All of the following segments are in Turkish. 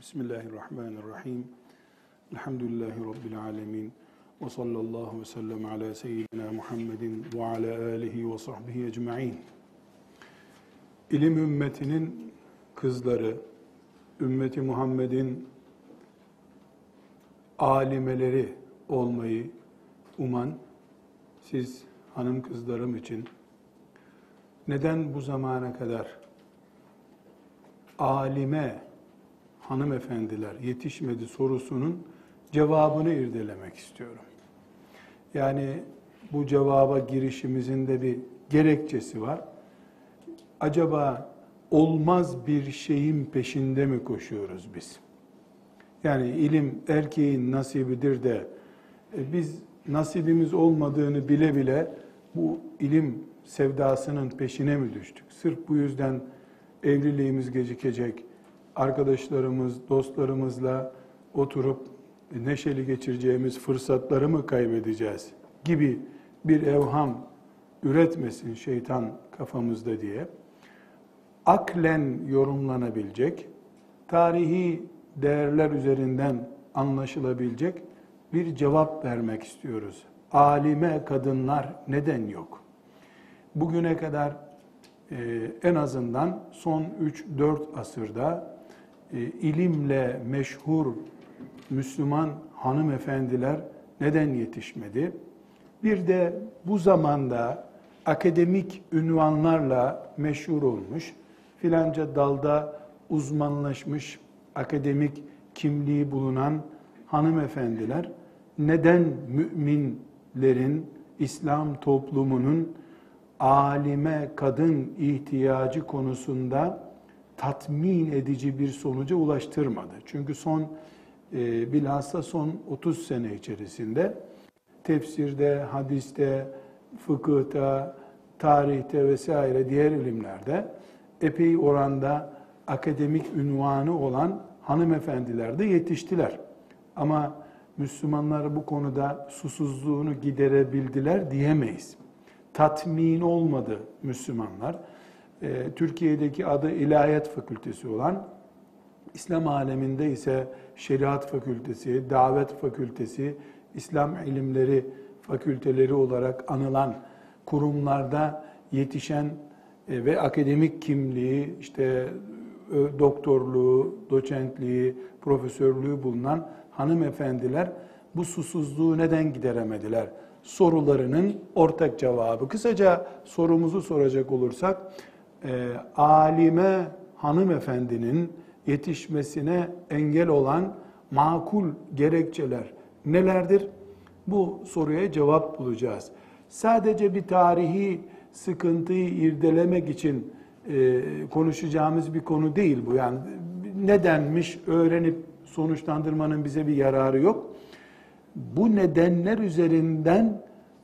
Bismillahirrahmanirrahim. Elhamdülillahi Rabbil alemin. Ve sallallahu ve sellem ala seyyidina Muhammedin ve ala alihi ve sahbihi ecma'in. İlim ümmetinin kızları, ümmeti Muhammed'in alimeleri olmayı uman siz hanım kızlarım için neden bu zamana kadar alime hanımefendiler yetişmedi sorusunun cevabını irdelemek istiyorum. Yani bu cevaba girişimizin de bir gerekçesi var. Acaba olmaz bir şeyin peşinde mi koşuyoruz biz? Yani ilim erkeğin nasibidir de e, biz nasibimiz olmadığını bile bile bu ilim sevdasının peşine mi düştük? Sırf bu yüzden evliliğimiz gecikecek, arkadaşlarımız, dostlarımızla oturup neşeli geçireceğimiz fırsatları mı kaybedeceğiz gibi bir evham üretmesin şeytan kafamızda diye aklen yorumlanabilecek, tarihi değerler üzerinden anlaşılabilecek bir cevap vermek istiyoruz. Alime kadınlar neden yok? Bugüne kadar e, en azından son 3-4 asırda ilimle meşhur Müslüman hanımefendiler neden yetişmedi? Bir de bu zamanda akademik ünvanlarla meşhur olmuş, filanca dalda uzmanlaşmış, akademik kimliği bulunan hanımefendiler neden müminlerin, İslam toplumunun alime kadın ihtiyacı konusunda tatmin edici bir sonuca ulaştırmadı. Çünkü son e, bilhassa son 30 sene içerisinde tefsirde, hadiste, fıkıhta, tarihte vesaire diğer ilimlerde epey oranda akademik ünvanı olan hanımefendiler de yetiştiler. Ama Müslümanlar bu konuda susuzluğunu giderebildiler diyemeyiz. Tatmin olmadı Müslümanlar. Ee, Türkiye'deki adı İlahiyat Fakültesi olan, İslam aleminde ise Şeriat Fakültesi, Davet Fakültesi, İslam İlimleri Fakülteleri olarak anılan kurumlarda yetişen e, ve akademik kimliği, işte doktorluğu, doçentliği, profesörlüğü bulunan hanımefendiler bu susuzluğu neden gideremediler? Sorularının ortak cevabı. Kısaca sorumuzu soracak olursak, e, alime hanımefendinin yetişmesine engel olan makul gerekçeler nelerdir? Bu soruya cevap bulacağız. Sadece bir tarihi sıkıntıyı irdelemek için e, konuşacağımız bir konu değil bu. Yani nedenmiş öğrenip sonuçlandırmanın bize bir yararı yok. Bu nedenler üzerinden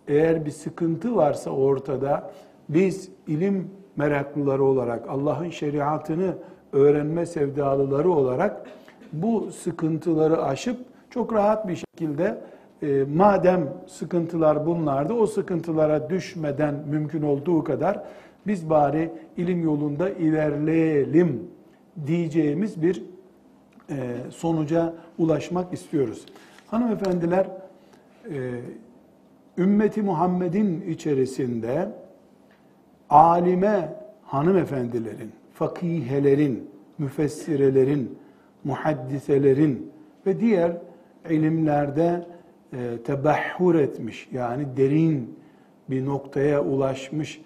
eğer bir sıkıntı varsa ortada biz ilim meraklıları olarak, Allah'ın şeriatını öğrenme sevdalıları olarak bu sıkıntıları aşıp çok rahat bir şekilde e, madem sıkıntılar bunlardı o sıkıntılara düşmeden mümkün olduğu kadar biz bari ilim yolunda ilerleyelim diyeceğimiz bir e, sonuca ulaşmak istiyoruz. Hanımefendiler, e, ümmeti Muhammed'in içerisinde alime hanımefendilerin, fakihelerin, müfessirelerin, muhaddiselerin ve diğer ilimlerde e, tebahhur etmiş yani derin bir noktaya ulaşmış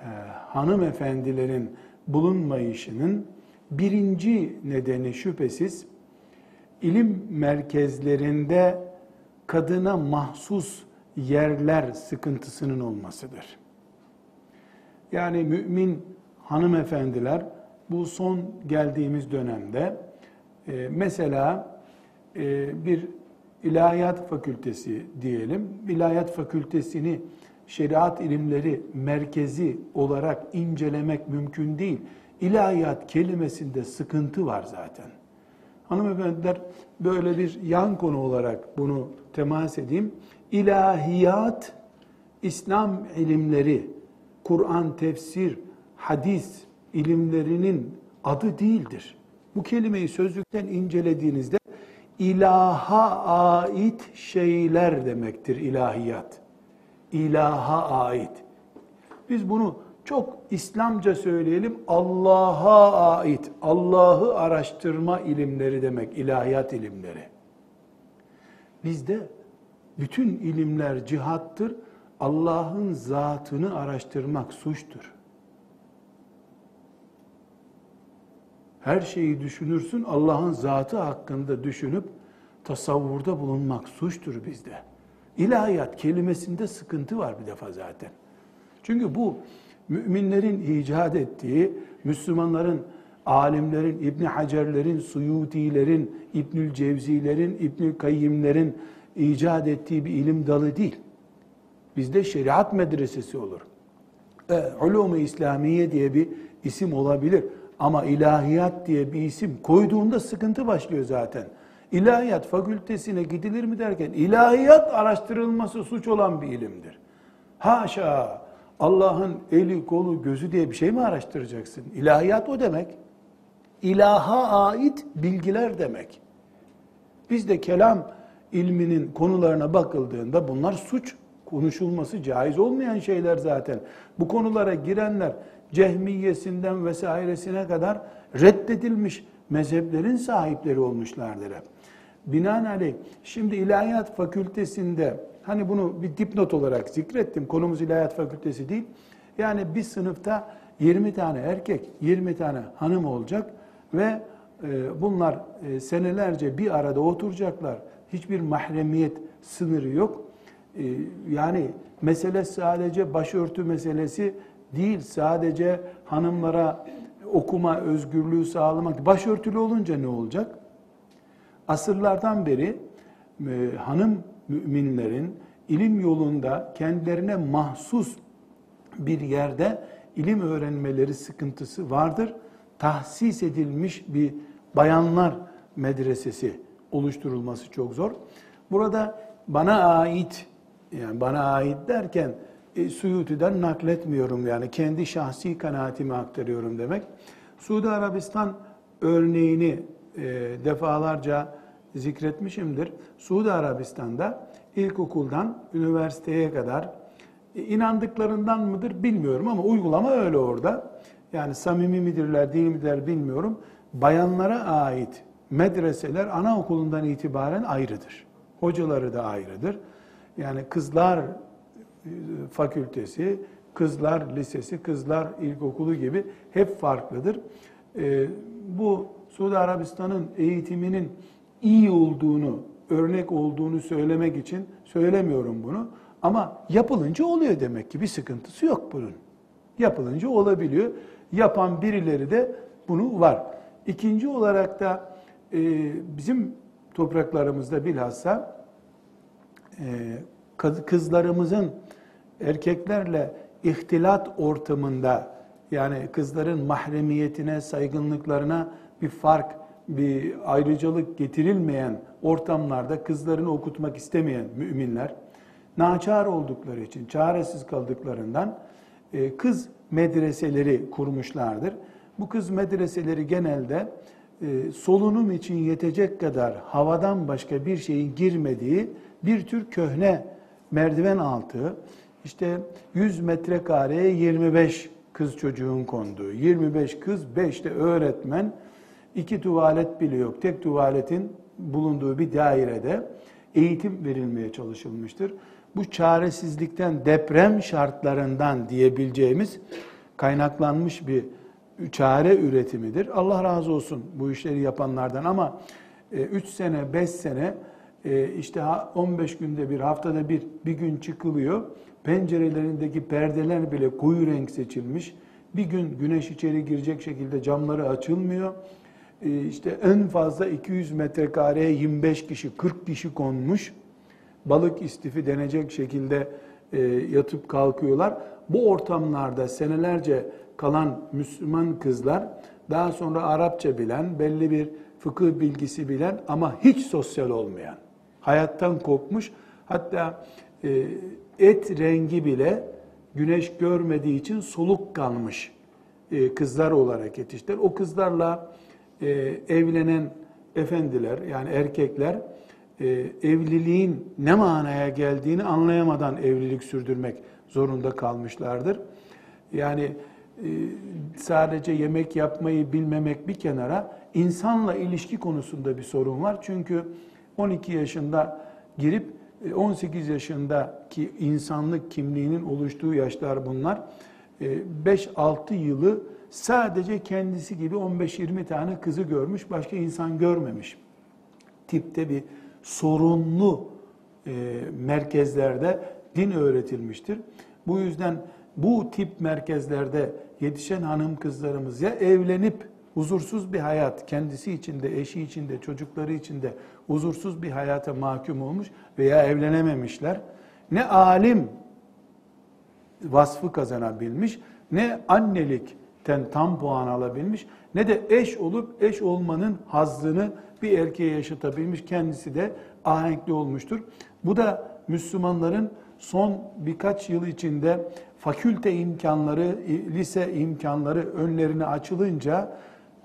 e, hanımefendilerin bulunmayışının birinci nedeni şüphesiz ilim merkezlerinde kadına mahsus yerler sıkıntısının olmasıdır. Yani mümin hanımefendiler bu son geldiğimiz dönemde e, mesela e, bir ilahiyat fakültesi diyelim. İlahiyat fakültesini şeriat ilimleri merkezi olarak incelemek mümkün değil. İlahiyat kelimesinde sıkıntı var zaten. Hanımefendiler böyle bir yan konu olarak bunu temas edeyim. İlahiyat, İslam ilimleri, Kur'an, tefsir, hadis ilimlerinin adı değildir. Bu kelimeyi sözlükten incelediğinizde ilaha ait şeyler demektir ilahiyat. İlaha ait. Biz bunu çok İslamca söyleyelim Allah'a ait, Allah'ı araştırma ilimleri demek, ilahiyat ilimleri. Bizde bütün ilimler cihattır, Allah'ın zatını araştırmak suçtur. Her şeyi düşünürsün, Allah'ın zatı hakkında düşünüp tasavvurda bulunmak suçtur bizde. İlahiyat kelimesinde sıkıntı var bir defa zaten. Çünkü bu müminlerin icat ettiği, Müslümanların, alimlerin, İbni Hacerlerin, Suyutilerin, İbnül Cevzilerin, İbnül Kayyimlerin icat ettiği bir ilim dalı değil. Bizde şeriat medresesi olur. E, Ulum-u İslamiye diye bir isim olabilir. Ama ilahiyat diye bir isim koyduğunda sıkıntı başlıyor zaten. İlahiyat fakültesine gidilir mi derken ilahiyat araştırılması suç olan bir ilimdir. Haşa Allah'ın eli, kolu, gözü diye bir şey mi araştıracaksın? İlahiyat o demek. İlaha ait bilgiler demek. Bizde kelam ilminin konularına bakıldığında bunlar suç konuşulması caiz olmayan şeyler zaten. Bu konulara girenler cehmiyesinden vesairesine kadar reddedilmiş mezheplerin sahipleri olmuşlardır hep. Binaenaleyh şimdi ilahiyat fakültesinde hani bunu bir dipnot olarak zikrettim. Konumuz ilahiyat fakültesi değil. Yani bir sınıfta 20 tane erkek, 20 tane hanım olacak ve e, bunlar e, senelerce bir arada oturacaklar. Hiçbir mahremiyet sınırı yok. E, yani mesele sadece başörtü meselesi değil. Sadece hanımlara okuma özgürlüğü sağlamak. Başörtülü olunca ne olacak? Asırlardan beri hanım müminlerin ilim yolunda kendilerine mahsus bir yerde ilim öğrenmeleri sıkıntısı vardır. Tahsis edilmiş bir bayanlar medresesi oluşturulması çok zor. Burada bana ait, yani bana ait derken e, Suyuti'den nakletmiyorum yani kendi şahsi kanaatimi aktarıyorum demek. Suudi Arabistan örneğini e, defalarca zikretmişimdir. Suudi Arabistan'da ilkokuldan üniversiteye kadar e, inandıklarından mıdır bilmiyorum ama uygulama öyle orada. Yani samimi midirler değil midirler bilmiyorum. Bayanlara ait medreseler anaokulundan itibaren ayrıdır. Hocaları da ayrıdır. Yani kızlar e, fakültesi, kızlar lisesi, kızlar ilkokulu gibi hep farklıdır. E, bu Suudi Arabistan'ın eğitiminin iyi olduğunu, örnek olduğunu söylemek için söylemiyorum bunu. Ama yapılınca oluyor demek ki bir sıkıntısı yok bunun. Yapılınca olabiliyor. Yapan birileri de bunu var. İkinci olarak da e, bizim topraklarımızda bilhassa kızlarımızın erkeklerle ihtilat ortamında yani kızların mahremiyetine, saygınlıklarına bir fark bir ayrıcalık getirilmeyen ortamlarda kızlarını okutmak istemeyen müminler naçar oldukları için, çaresiz kaldıklarından e, kız medreseleri kurmuşlardır. Bu kız medreseleri genelde e, solunum için yetecek kadar havadan başka bir şeyin girmediği bir tür köhne merdiven altı, işte 100 metrekareye 25 kız çocuğun konduğu, 25 kız, 5 de öğretmen, iki tuvalet bile yok. Tek tuvaletin bulunduğu bir dairede eğitim verilmeye çalışılmıştır. Bu çaresizlikten, deprem şartlarından diyebileceğimiz kaynaklanmış bir çare üretimidir. Allah razı olsun bu işleri yapanlardan ama 3 e, sene, 5 sene e, işte 15 günde bir, haftada bir, bir gün çıkılıyor. Pencerelerindeki perdeler bile koyu renk seçilmiş. Bir gün güneş içeri girecek şekilde camları açılmıyor. Ee, işte en fazla 200 metrekareye 25 kişi, 40 kişi konmuş. Balık istifi denecek şekilde e, yatıp kalkıyorlar. Bu ortamlarda senelerce kalan Müslüman kızlar daha sonra Arapça bilen, belli bir fıkıh bilgisi bilen ama hiç sosyal olmayan, hayattan kopmuş, hatta e, et rengi bile güneş görmediği için soluk kalmış e, kızlar olarak yetiştiler. O kızlarla e, evlenen efendiler yani erkekler evliliğin ne manaya geldiğini anlayamadan evlilik sürdürmek zorunda kalmışlardır. Yani sadece yemek yapmayı bilmemek bir kenara insanla ilişki konusunda bir sorun var. Çünkü 12 yaşında girip 18 e, yaşındaki insanlık kimliğinin oluştuğu yaşlar bunlar. 5-6 e, yılı sadece kendisi gibi 15-20 tane kızı görmüş, başka insan görmemiş. Tipte bir sorunlu merkezlerde din öğretilmiştir. Bu yüzden bu tip merkezlerde yetişen hanım kızlarımız ya evlenip huzursuz bir hayat kendisi içinde, eşi içinde, çocukları içinde huzursuz bir hayata mahkum olmuş veya evlenememişler. Ne alim vasfı kazanabilmiş, ne annelikten tam puan alabilmiş, ne de eş olup eş olmanın hazzını bir erkeğe yaşatabilmiş. Kendisi de ahenkli olmuştur. Bu da Müslümanların son birkaç yıl içinde fakülte imkanları, lise imkanları önlerine açılınca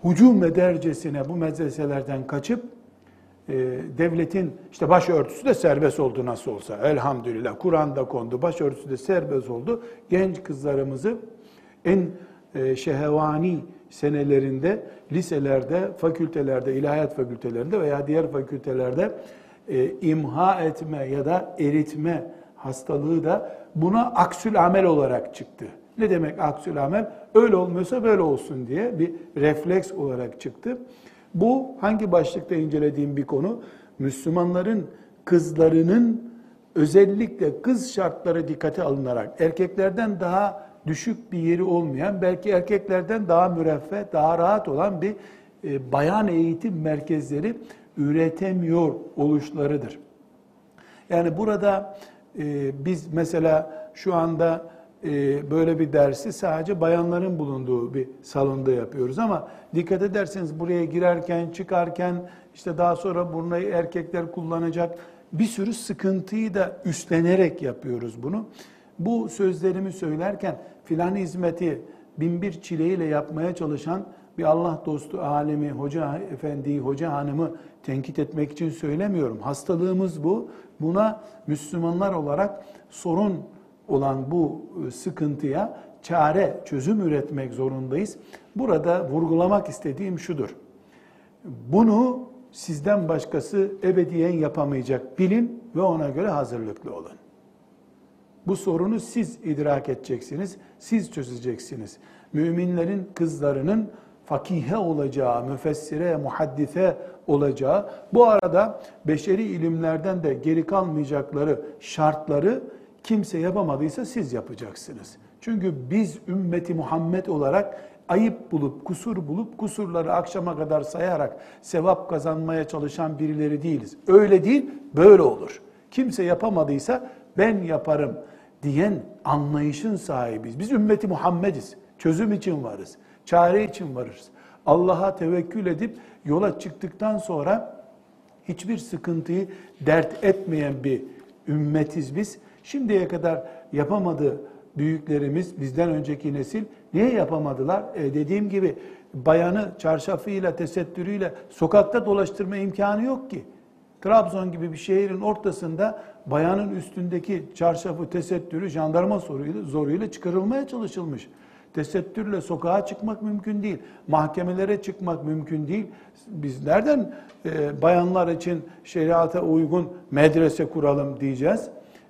hücum edercesine bu medreselerden kaçıp e, devletin işte başörtüsü de serbest oldu nasıl olsa. Elhamdülillah Kur'an'da kondu başörtüsü de serbest oldu. Genç kızlarımızı en e, şehevani senelerinde liselerde fakültelerde ilahiyat fakültelerinde veya diğer fakültelerde e, imha etme ya da eritme hastalığı da buna aksül amel olarak çıktı. Ne demek aksül amel? Öyle olmuyorsa böyle olsun diye bir refleks olarak çıktı. Bu hangi başlıkta incelediğim bir konu? Müslümanların kızlarının özellikle kız şartları dikkate alınarak erkeklerden daha düşük bir yeri olmayan, belki erkeklerden daha müreffeh, daha rahat olan bir e, bayan eğitim merkezleri üretemiyor oluşlarıdır. Yani burada e, biz mesela şu anda e, böyle bir dersi sadece bayanların bulunduğu bir salonda yapıyoruz ama dikkat ederseniz buraya girerken, çıkarken işte daha sonra burnayı erkekler kullanacak bir sürü sıkıntıyı da üstlenerek yapıyoruz bunu. Bu sözlerimi söylerken filan hizmeti binbir çileyle yapmaya çalışan bir Allah dostu alemi, hoca efendiyi, hoca hanımı tenkit etmek için söylemiyorum. Hastalığımız bu. Buna Müslümanlar olarak sorun olan bu e, sıkıntıya çare, çözüm üretmek zorundayız. Burada vurgulamak istediğim şudur. Bunu sizden başkası ebediyen yapamayacak. Bilin ve ona göre hazırlıklı olun. Bu sorunu siz idrak edeceksiniz, siz çözeceksiniz. Müminlerin kızlarının fakihe olacağı, müfessire, muhaddise olacağı, bu arada beşeri ilimlerden de geri kalmayacakları şartları kimse yapamadıysa siz yapacaksınız. Çünkü biz ümmeti Muhammed olarak ayıp bulup, kusur bulup, kusurları akşama kadar sayarak sevap kazanmaya çalışan birileri değiliz. Öyle değil, böyle olur. Kimse yapamadıysa ben yaparım diyen anlayışın sahibiyiz. Biz ümmeti Muhammediz. Çözüm için varız. Çare için varız. Allah'a tevekkül edip yola çıktıktan sonra hiçbir sıkıntıyı dert etmeyen bir ümmetiz biz. Şimdiye kadar yapamadı büyüklerimiz, bizden önceki nesil niye yapamadılar? E dediğim gibi bayanı çarşafıyla, tesettürüyle sokakta dolaştırma imkanı yok ki. Trabzon gibi bir şehrin ortasında bayanın üstündeki çarşafı, tesettürü jandarma zoruyla, zoruyla çıkarılmaya çalışılmış. Tesettürle sokağa çıkmak mümkün değil. Mahkemelere çıkmak mümkün değil. Biz nereden e, bayanlar için şeriata uygun medrese kuralım diyeceğiz?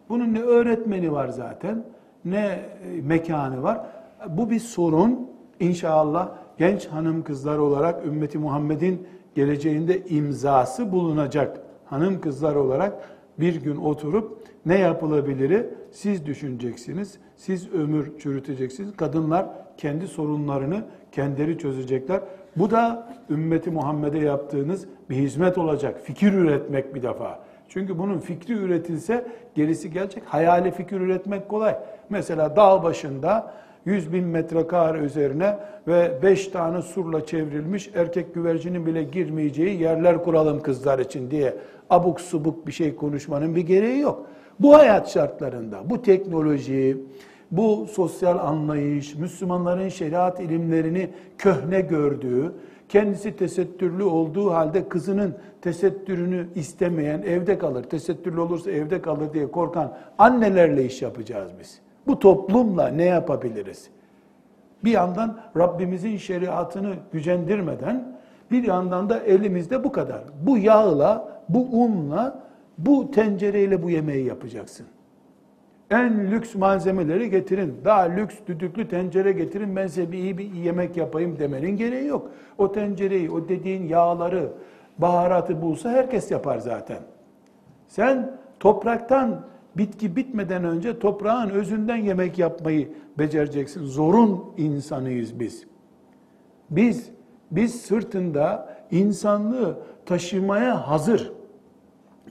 Bunun ne öğretmeni var zaten, ne e, mekanı var. Bu bir sorun. İnşallah genç hanım kızlar olarak ümmeti Muhammed'in geleceğinde imzası bulunacak hanım kızlar olarak bir gün oturup ne yapılabiliri siz düşüneceksiniz. Siz ömür çürüteceksiniz. Kadınlar kendi sorunlarını kendileri çözecekler. Bu da ümmeti Muhammed'e yaptığınız bir hizmet olacak. Fikir üretmek bir defa. Çünkü bunun fikri üretilse gerisi gelecek. Hayali fikir üretmek kolay. Mesela dağ başında 100 bin metrekare üzerine ve 5 tane surla çevrilmiş erkek güvercinin bile girmeyeceği yerler kuralım kızlar için diye abuk subuk bir şey konuşmanın bir gereği yok. Bu hayat şartlarında, bu teknoloji, bu sosyal anlayış, Müslümanların şeriat ilimlerini köhne gördüğü, kendisi tesettürlü olduğu halde kızının tesettürünü istemeyen, evde kalır, tesettürlü olursa evde kalır diye korkan annelerle iş yapacağız biz. Bu toplumla ne yapabiliriz? Bir yandan Rabbimizin şeriatını gücendirmeden, bir yandan da elimizde bu kadar. Bu yağla, bu unla, bu tencereyle bu yemeği yapacaksın. En lüks malzemeleri getirin. Daha lüks düdüklü tencere getirin. Ben size bir iyi bir yemek yapayım demenin gereği yok. O tencereyi, o dediğin yağları, baharatı bulsa herkes yapar zaten. Sen topraktan bitki bitmeden önce toprağın özünden yemek yapmayı becereceksin. Zorun insanıyız biz. Biz biz sırtında insanlığı taşımaya hazır.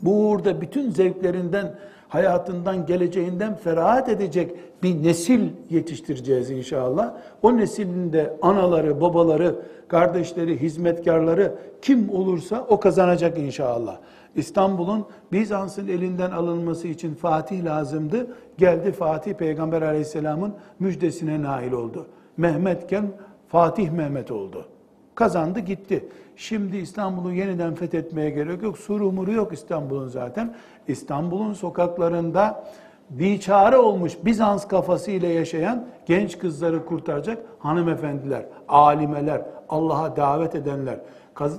Bu uğurda bütün zevklerinden hayatından, geleceğinden ferahat edecek bir nesil yetiştireceğiz inşallah. O neslin de anaları, babaları, kardeşleri, hizmetkarları kim olursa o kazanacak inşallah. İstanbul'un Bizans'ın elinden alınması için Fatih lazımdı. Geldi Fatih Peygamber aleyhisselamın müjdesine nail oldu. Mehmetken Fatih Mehmet oldu. Kazandı gitti. Şimdi İstanbul'u yeniden fethetmeye gerek yok. Surumuru yok İstanbul'un zaten. İstanbul'un sokaklarında biçare olmuş Bizans kafası ile yaşayan genç kızları kurtaracak hanımefendiler, alimeler, Allah'a davet edenler,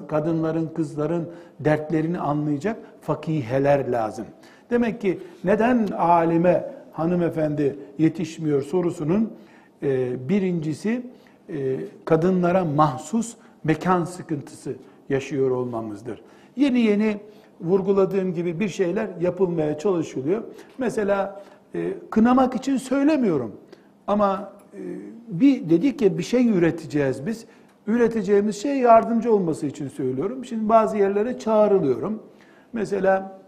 kadınların, kızların dertlerini anlayacak fakiheler lazım. Demek ki neden alime hanımefendi yetişmiyor sorusunun e, birincisi e, kadınlara mahsus mekan sıkıntısı yaşıyor olmamızdır. Yeni yeni vurguladığım gibi bir şeyler yapılmaya çalışılıyor. Mesela e, kınamak için söylemiyorum ama e, bir dedik ki bir şey üreteceğiz biz. Üreteceğimiz şey yardımcı olması için söylüyorum. Şimdi bazı yerlere çağrılıyorum. Mesela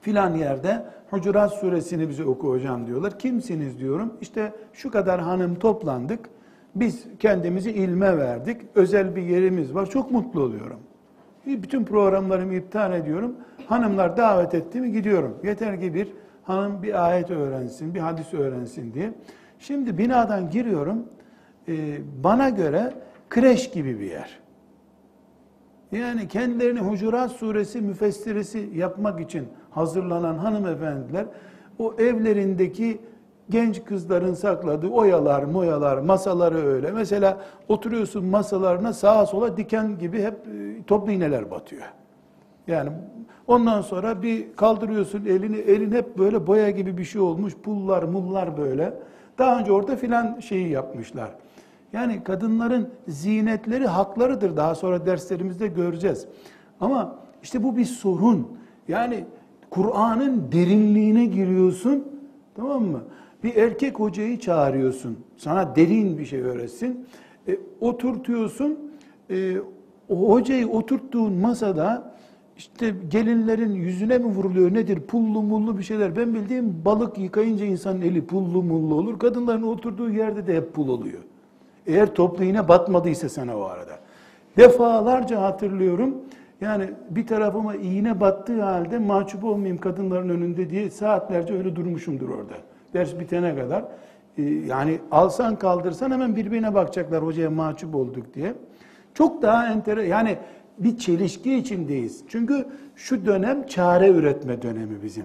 filan yerde Hucurat suresini bize oku hocam diyorlar. Kimsiniz diyorum. İşte şu kadar hanım toplandık. Biz kendimizi ilme verdik. Özel bir yerimiz var. Çok mutlu oluyorum. Bütün programlarımı iptal ediyorum. Hanımlar davet etti mi gidiyorum. Yeter ki bir hanım bir ayet öğrensin, bir hadis öğrensin diye. Şimdi binadan giriyorum. Ee, bana göre kreş gibi bir yer. Yani kendilerini Hucurat suresi müfessirisi yapmak için hazırlanan hanımefendiler o evlerindeki genç kızların sakladığı oyalar, moyalar, masaları öyle. Mesela oturuyorsun masalarına sağa sola diken gibi hep e, toplu iğneler batıyor. Yani ondan sonra bir kaldırıyorsun elini, elin hep böyle boya gibi bir şey olmuş, pullar, mullar böyle. Daha önce orada filan şeyi yapmışlar. Yani kadınların zinetleri haklarıdır. Daha sonra derslerimizde göreceğiz. Ama işte bu bir sorun. Yani Kur'an'ın derinliğine giriyorsun. Tamam mı? Bir erkek hocayı çağırıyorsun. Sana derin bir şey öğretsin. E, oturtuyorsun. E, o hocayı oturttuğun masada işte gelinlerin yüzüne mi vuruluyor nedir pullu mullu bir şeyler. Ben bildiğim balık yıkayınca insanın eli pullu mullu olur. Kadınların oturduğu yerde de hep pul oluyor. Eğer toplu iğne batmadıysa sana o arada. Defalarca hatırlıyorum. Yani bir tarafıma iğne battığı halde mahcup olmayayım kadınların önünde diye saatlerce öyle durmuşumdur orada ders bitene kadar. E, yani alsan kaldırsan hemen birbirine bakacaklar hocaya mahcup olduk diye. Çok daha entere yani bir çelişki içindeyiz. Çünkü şu dönem çare üretme dönemi bizim.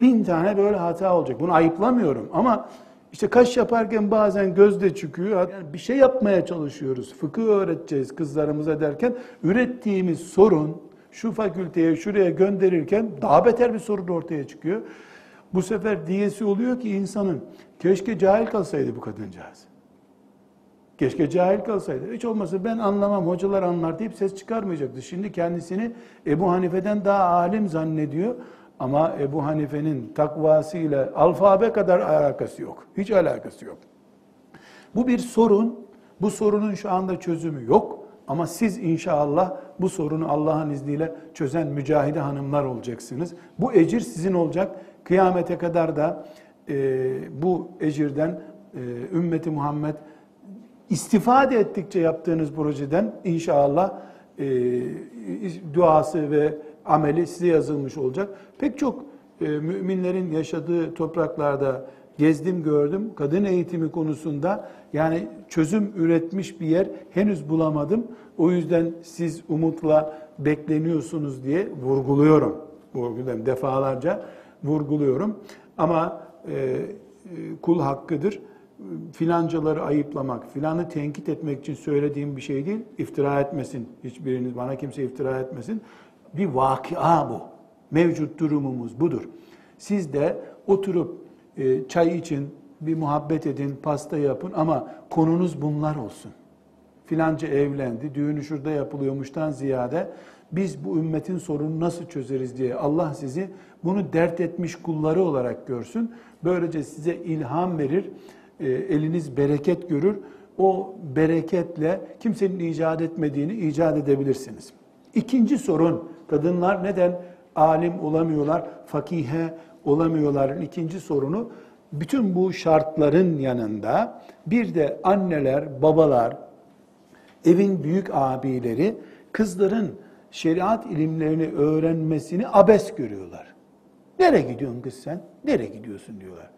Bin tane böyle hata olacak. Bunu ayıplamıyorum ama işte kaş yaparken bazen gözde çıkıyor. Yani bir şey yapmaya çalışıyoruz. Fıkıh öğreteceğiz kızlarımıza derken ürettiğimiz sorun şu fakülteye şuraya gönderirken daha beter bir sorun ortaya çıkıyor. Bu sefer diyesi oluyor ki insanın keşke cahil kalsaydı bu kadıncağız. Keşke cahil kalsaydı. Hiç olmazsa ben anlamam, hocalar anlar deyip ses çıkarmayacaktı. Şimdi kendisini Ebu Hanife'den daha alim zannediyor. Ama Ebu Hanife'nin takvasıyla alfabe kadar alakası yok. Hiç alakası yok. Bu bir sorun. Bu sorunun şu anda çözümü yok. Ama siz inşallah bu sorunu Allah'ın izniyle çözen mücahide hanımlar olacaksınız. Bu ecir sizin olacak. Kıyamete kadar da e, bu ecirden e, ümmeti Muhammed istifade ettikçe yaptığınız projeden inşallah e, duası ve ameli size yazılmış olacak. Pek çok e, müminlerin yaşadığı topraklarda gezdim gördüm. Kadın eğitimi konusunda yani çözüm üretmiş bir yer henüz bulamadım. O yüzden siz umutla bekleniyorsunuz diye vurguluyorum. Vurguluyorum defalarca vurguluyorum. Ama e, e, kul hakkıdır. Filancaları ayıplamak, filanı tenkit etmek için söylediğim bir şey değil. İftira etmesin. Hiçbiriniz bana kimse iftira etmesin. Bir vakia bu. Mevcut durumumuz budur. Siz de oturup e, çay için bir muhabbet edin, pasta yapın ama konunuz bunlar olsun. Filanca evlendi, düğünü şurada yapılıyormuştan ziyade biz bu ümmetin sorununu nasıl çözeriz diye Allah sizi bunu dert etmiş kulları olarak görsün. Böylece size ilham verir, e, eliniz bereket görür. O bereketle kimsenin icat etmediğini icat edebilirsiniz. İkinci sorun, kadınlar neden alim olamıyorlar, fakihe olamıyorların ikinci sorunu, bütün bu şartların yanında bir de anneler, babalar, evin büyük abileri kızların şeriat ilimlerini öğrenmesini abes görüyorlar. Nereye gidiyorsun kız sen? Nereye gidiyorsun diyorlar.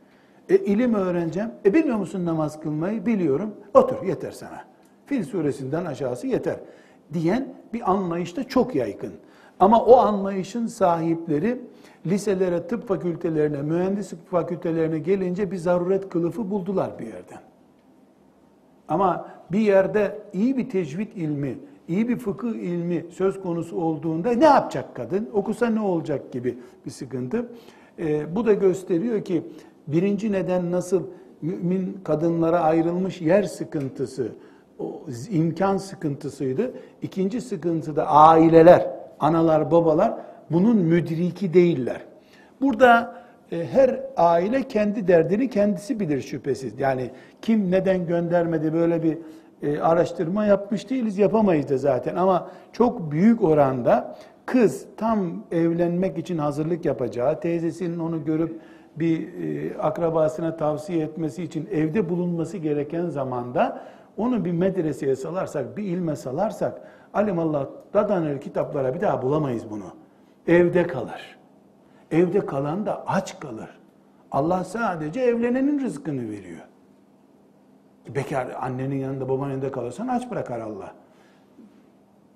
E ilim öğreneceğim. E bilmiyor musun namaz kılmayı? Biliyorum. Otur yeter sana. Fil suresinden aşağısı yeter. Diyen bir anlayış da çok yaygın. Ama o anlayışın sahipleri liselere, tıp fakültelerine, mühendislik fakültelerine gelince bir zaruret kılıfı buldular bir yerden. Ama bir yerde iyi bir tecvid ilmi, iyi bir fıkıh ilmi söz konusu olduğunda ne yapacak kadın? Okusa ne olacak gibi bir sıkıntı. E, bu da gösteriyor ki birinci neden nasıl mümin kadınlara ayrılmış yer sıkıntısı, o imkan sıkıntısıydı. İkinci sıkıntı da aileler, analar, babalar bunun müdriki değiller. Burada e, her aile kendi derdini kendisi bilir şüphesiz. Yani kim neden göndermedi böyle bir e, araştırma yapmış değiliz, yapamayız da zaten. Ama çok büyük oranda kız tam evlenmek için hazırlık yapacağı, teyzesinin onu görüp bir e, akrabasına tavsiye etmesi için evde bulunması gereken zamanda onu bir medreseye salarsak, bir ilme salarsak, alimallah dadanır kitaplara bir daha bulamayız bunu. Evde kalır. Evde kalan da aç kalır. Allah sadece evlenenin rızkını veriyor. Bekar annenin yanında babanın yanında kalırsan aç bırakar Allah.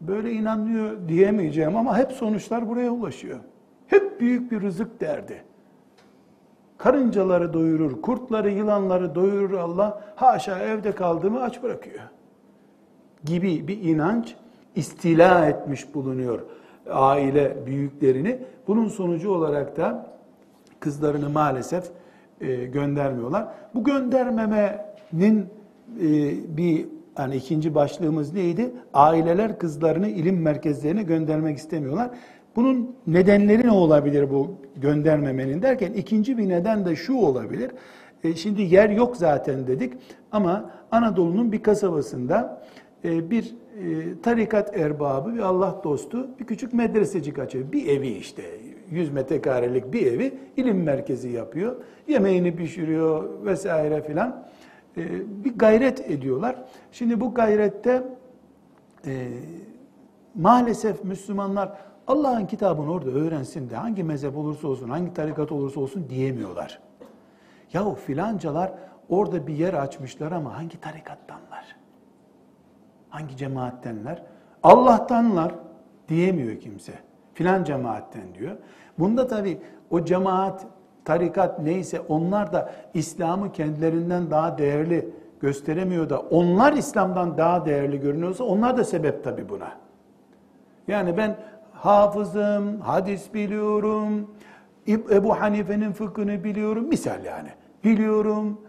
Böyle inanıyor diyemeyeceğim ama hep sonuçlar buraya ulaşıyor. Hep büyük bir rızık derdi. Karıncaları doyurur, kurtları, yılanları doyurur Allah. Haşa evde kaldığımı aç bırakıyor. Gibi bir inanç istila etmiş bulunuyor aile büyüklerini. Bunun sonucu olarak da kızlarını maalesef e, göndermiyorlar. Bu göndermemenin bir yani ikinci başlığımız neydi? Aileler kızlarını ilim merkezlerine göndermek istemiyorlar. Bunun nedenleri ne olabilir bu göndermemenin derken ikinci bir neden de şu olabilir. E, şimdi yer yok zaten dedik ama Anadolu'nun bir kasabasında e, bir e, tarikat erbabı, bir Allah dostu bir küçük medresecik açıyor. Bir evi işte 100 metrekarelik bir evi ilim merkezi yapıyor. Yemeğini pişiriyor vesaire filan. E, bir gayret ediyorlar. Şimdi bu gayrette maalesef Müslümanlar Allah'ın kitabını orada öğrensin de hangi mezhep olursa olsun, hangi tarikat olursa olsun diyemiyorlar. Yahu filancalar orada bir yer açmışlar ama hangi tarikattanlar? Hangi cemaattenler? Allah'tanlar diyemiyor kimse. Filan cemaatten diyor. Bunda tabi o cemaat, tarikat neyse onlar da İslam'ı kendilerinden daha değerli gösteremiyor da onlar İslam'dan daha değerli görünüyorsa onlar da sebep tabi buna. Yani ben hafızım, hadis biliyorum, Ebu Hanife'nin fıkhını biliyorum, misal yani. Biliyorum,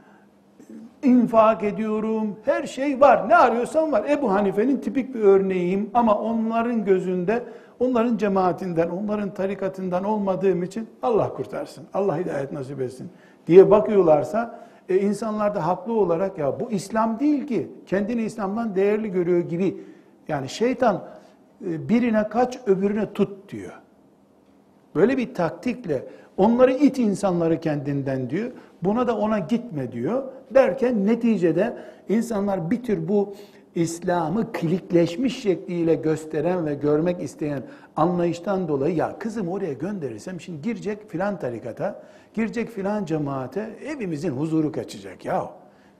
infak ediyorum, her şey var. Ne arıyorsan var. Ebu Hanife'nin tipik bir örneğiyim ama onların gözünde, onların cemaatinden, onların tarikatından olmadığım için Allah kurtarsın, Allah hidayet nasip etsin diye bakıyorlarsa e, insanlar da haklı olarak ya bu İslam değil ki, kendini İslam'dan değerli görüyor gibi. Yani şeytan e, birine kaç öbürüne tut diyor. Böyle bir taktikle onları it insanları kendinden diyor. Buna da ona gitme diyor. Derken neticede insanlar bir tür bu İslam'ı klikleşmiş şekliyle gösteren ve görmek isteyen anlayıştan dolayı ya kızım oraya gönderirsem şimdi girecek filan tarikata, girecek filan cemaate evimizin huzuru kaçacak ya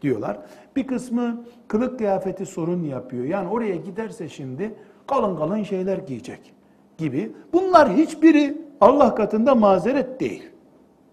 diyorlar. Bir kısmı kılık kıyafeti sorun yapıyor. Yani oraya giderse şimdi kalın kalın şeyler giyecek gibi. Bunlar hiçbiri Allah katında mazeret değil.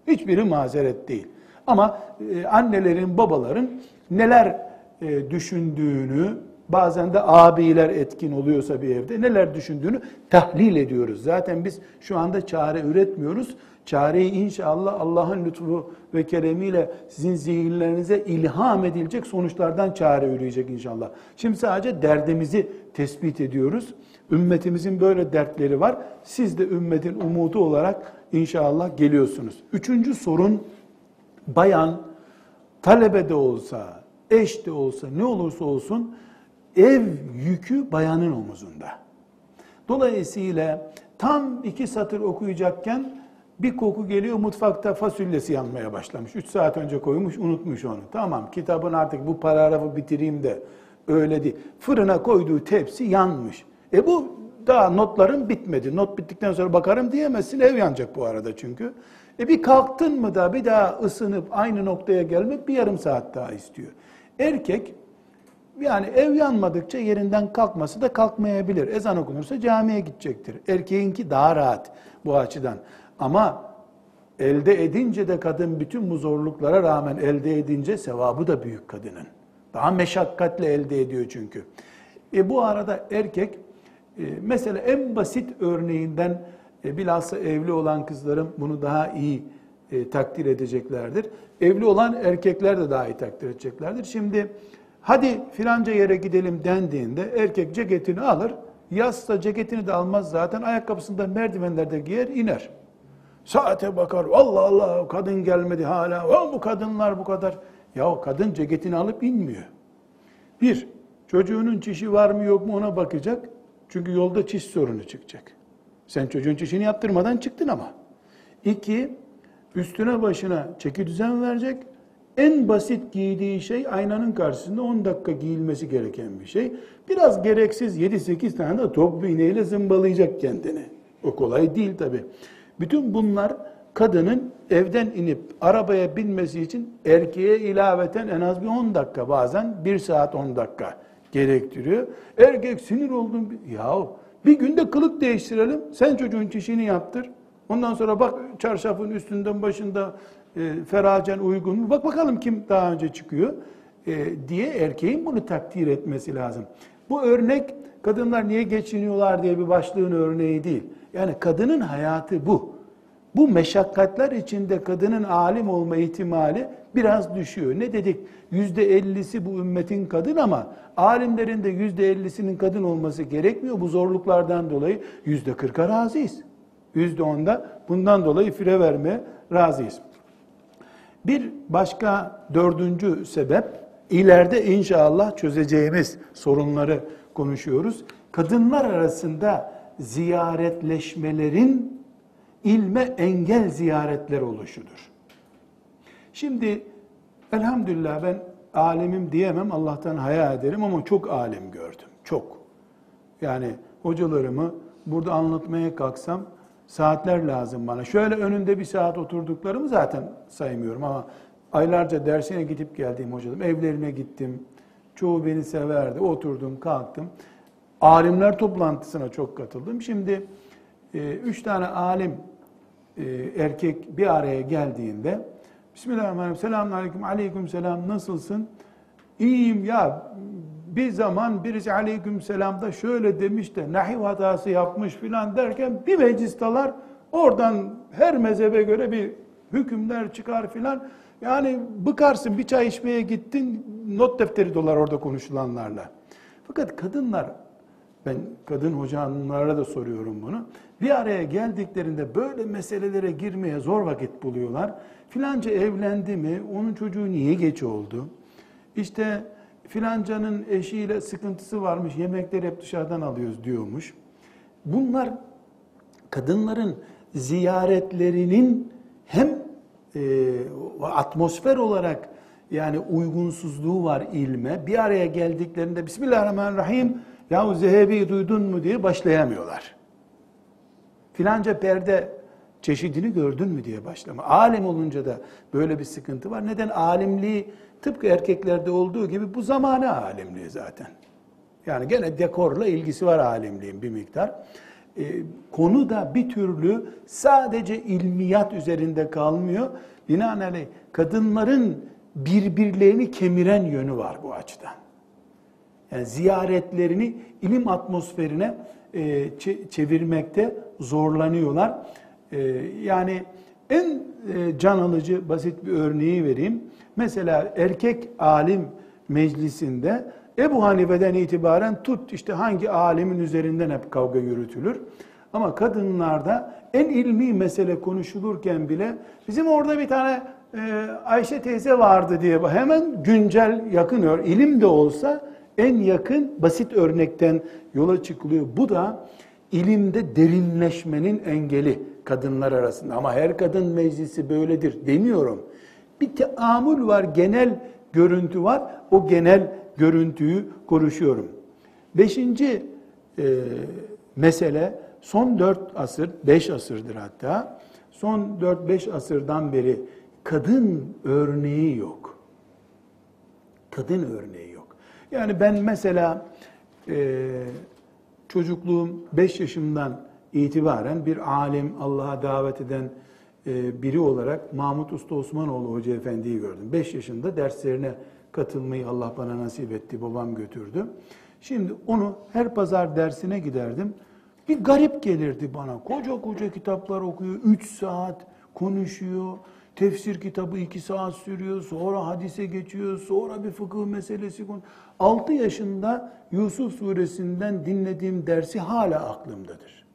Hiçbiri mazeret değil. Ama e, annelerin, babaların neler e, düşündüğünü, bazen de abiler etkin oluyorsa bir evde neler düşündüğünü tahlil ediyoruz. Zaten biz şu anda çare üretmiyoruz. Çareyi inşallah Allah'ın lütfu ve keremiyle sizin zihinlerinize ilham edilecek sonuçlardan çare üreyecek inşallah. Şimdi sadece derdimizi tespit ediyoruz. Ümmetimizin böyle dertleri var. Siz de ümmetin umudu olarak inşallah geliyorsunuz. Üçüncü sorun bayan talebe de olsa, eş de olsa ne olursa olsun ev yükü bayanın omuzunda. Dolayısıyla tam iki satır okuyacakken bir koku geliyor mutfakta fasulyesi yanmaya başlamış. Üç saat önce koymuş unutmuş onu. Tamam kitabın artık bu paragrafı bitireyim de öyle değil. Fırına koyduğu tepsi yanmış. E bu daha notların bitmedi. Not bittikten sonra bakarım diyemezsin. Ev yanacak bu arada çünkü. E bir kalktın mı da bir daha ısınıp aynı noktaya gelmek bir yarım saat daha istiyor. Erkek yani ev yanmadıkça yerinden kalkması da kalkmayabilir. Ezan okunursa camiye gidecektir. Erkeğinki daha rahat bu açıdan. Ama elde edince de kadın bütün bu zorluklara rağmen elde edince sevabı da büyük kadının. Daha meşakkatle elde ediyor çünkü. E bu arada erkek e, mesela en basit örneğinden e, bilhassa evli olan kızlarım bunu daha iyi e, takdir edeceklerdir. Evli olan erkekler de daha iyi takdir edeceklerdir. Şimdi hadi filanca yere gidelim dendiğinde erkek ceketini alır. Yazsa ceketini de almaz zaten ayakkabısından merdivenlerde giyer iner. Saate bakar Allah Allah kadın gelmedi hala. bu kadınlar bu kadar. Ya kadın ceketini alıp inmiyor. Bir, çocuğunun çişi var mı yok mu ona bakacak. Çünkü yolda çiş sorunu çıkacak. Sen çocuğun çişini yaptırmadan çıktın ama. İki, üstüne başına çeki düzen verecek. En basit giydiği şey aynanın karşısında 10 dakika giyilmesi gereken bir şey. Biraz gereksiz 7-8 tane de top iğneyle zımbalayacak kendini. O kolay değil tabi. Bütün bunlar kadının evden inip arabaya binmesi için erkeğe ilaveten en az bir 10 dakika bazen 1 saat 10 dakika gerektiriyor. Erkek sinir oldum. Yahu bir günde kılık değiştirelim. Sen çocuğun çişini yaptır. Ondan sonra bak çarşafın üstünden başında e, feracen uygun mu? Bak bakalım kim daha önce çıkıyor e, diye erkeğin bunu takdir etmesi lazım. Bu örnek kadınlar niye geçiniyorlar diye bir başlığın örneği değil. Yani kadının hayatı bu. Bu meşakkatler içinde kadının alim olma ihtimali biraz düşüyor. Ne dedik? Yüzde ellisi bu ümmetin kadın ama alimlerin de yüzde ellisinin kadın olması gerekmiyor. Bu zorluklardan dolayı yüzde kırka razıyız. Yüzde onda bundan dolayı fire vermeye razıyız. Bir başka dördüncü sebep, ileride inşallah çözeceğimiz sorunları konuşuyoruz. Kadınlar arasında ziyaretleşmelerin ilme engel ziyaretler oluşudur. Şimdi elhamdülillah ben alemim diyemem Allah'tan haya ederim ama çok alim gördüm. Çok. Yani hocalarımı burada anlatmaya kalksam saatler lazım bana. Şöyle önünde bir saat oturduklarımı zaten saymıyorum ama aylarca dersine gidip geldiğim hocalarım, evlerine gittim. Çoğu beni severdi. Oturdum, kalktım. Alimler toplantısına çok katıldım. Şimdi e, üç tane alim e, erkek bir araya geldiğinde Bismillahirrahmanirrahim. Selamun aleyküm. Aleyküm selam. Nasılsın? İyiyim ya. Bir zaman birisi aleyküm selamda şöyle demiş de nahiv hatası yapmış filan derken bir meclistalar oradan her mezhebe göre bir hükümler çıkar filan. Yani bıkarsın bir çay içmeye gittin not defteri dolar orada konuşulanlarla. Fakat kadınlar ben kadın hocalara da soruyorum bunu. Bir araya geldiklerinde böyle meselelere girmeye zor vakit buluyorlar. Filanca evlendi mi? Onun çocuğu niye geç oldu? İşte filancanın eşiyle sıkıntısı varmış, yemekleri hep dışarıdan alıyoruz diyormuş. Bunlar kadınların ziyaretlerinin hem e, atmosfer olarak yani uygunsuzluğu var ilme. Bir araya geldiklerinde Bismillahirrahmanirrahim yahu Zehebi duydun mu diye başlayamıyorlar. Filanca perde çeşidini gördün mü diye başlama. Alim olunca da böyle bir sıkıntı var. Neden? Alimliği tıpkı erkeklerde olduğu gibi bu zamane alimliği zaten. Yani gene dekorla ilgisi var alimliğin bir miktar. Ee, konu da bir türlü sadece ilmiyat üzerinde kalmıyor. Binaenaleyh kadınların birbirlerini kemiren yönü var bu açıdan. Yani ziyaretlerini ilim atmosferine e, çevirmekte zorlanıyorlar. E, yani en e, can alıcı basit bir örneği vereyim. Mesela erkek alim meclisinde Ebu Hanife'den itibaren tut işte hangi alimin üzerinden hep kavga yürütülür. Ama kadınlarda en ilmi mesele konuşulurken bile bizim orada bir tane e, Ayşe teyze vardı diye hemen güncel yakın ilim de olsa en yakın basit örnekten yola çıkılıyor. Bu da ilimde derinleşmenin engeli kadınlar arasında. Ama her kadın meclisi böyledir demiyorum. Bir teamül var, genel görüntü var. O genel görüntüyü konuşuyorum. Beşinci e, mesele son dört asır, beş asırdır hatta. Son dört beş asırdan beri kadın örneği yok. Kadın örneği yok. Yani ben mesela e, çocukluğum 5 yaşımdan itibaren bir alim, Allah'a davet eden e, biri olarak Mahmut Usta Osmanoğlu Hoca Efendi'yi gördüm. 5 yaşında derslerine katılmayı Allah bana nasip etti, babam götürdü. Şimdi onu her pazar dersine giderdim. Bir garip gelirdi bana. Koca koca kitaplar okuyor, 3 saat konuşuyor. Tefsir kitabı 2 saat sürüyor, sonra hadise geçiyor, sonra bir fıkıh meselesi konu. 6 yaşında Yusuf suresinden dinlediğim dersi hala aklımdadır.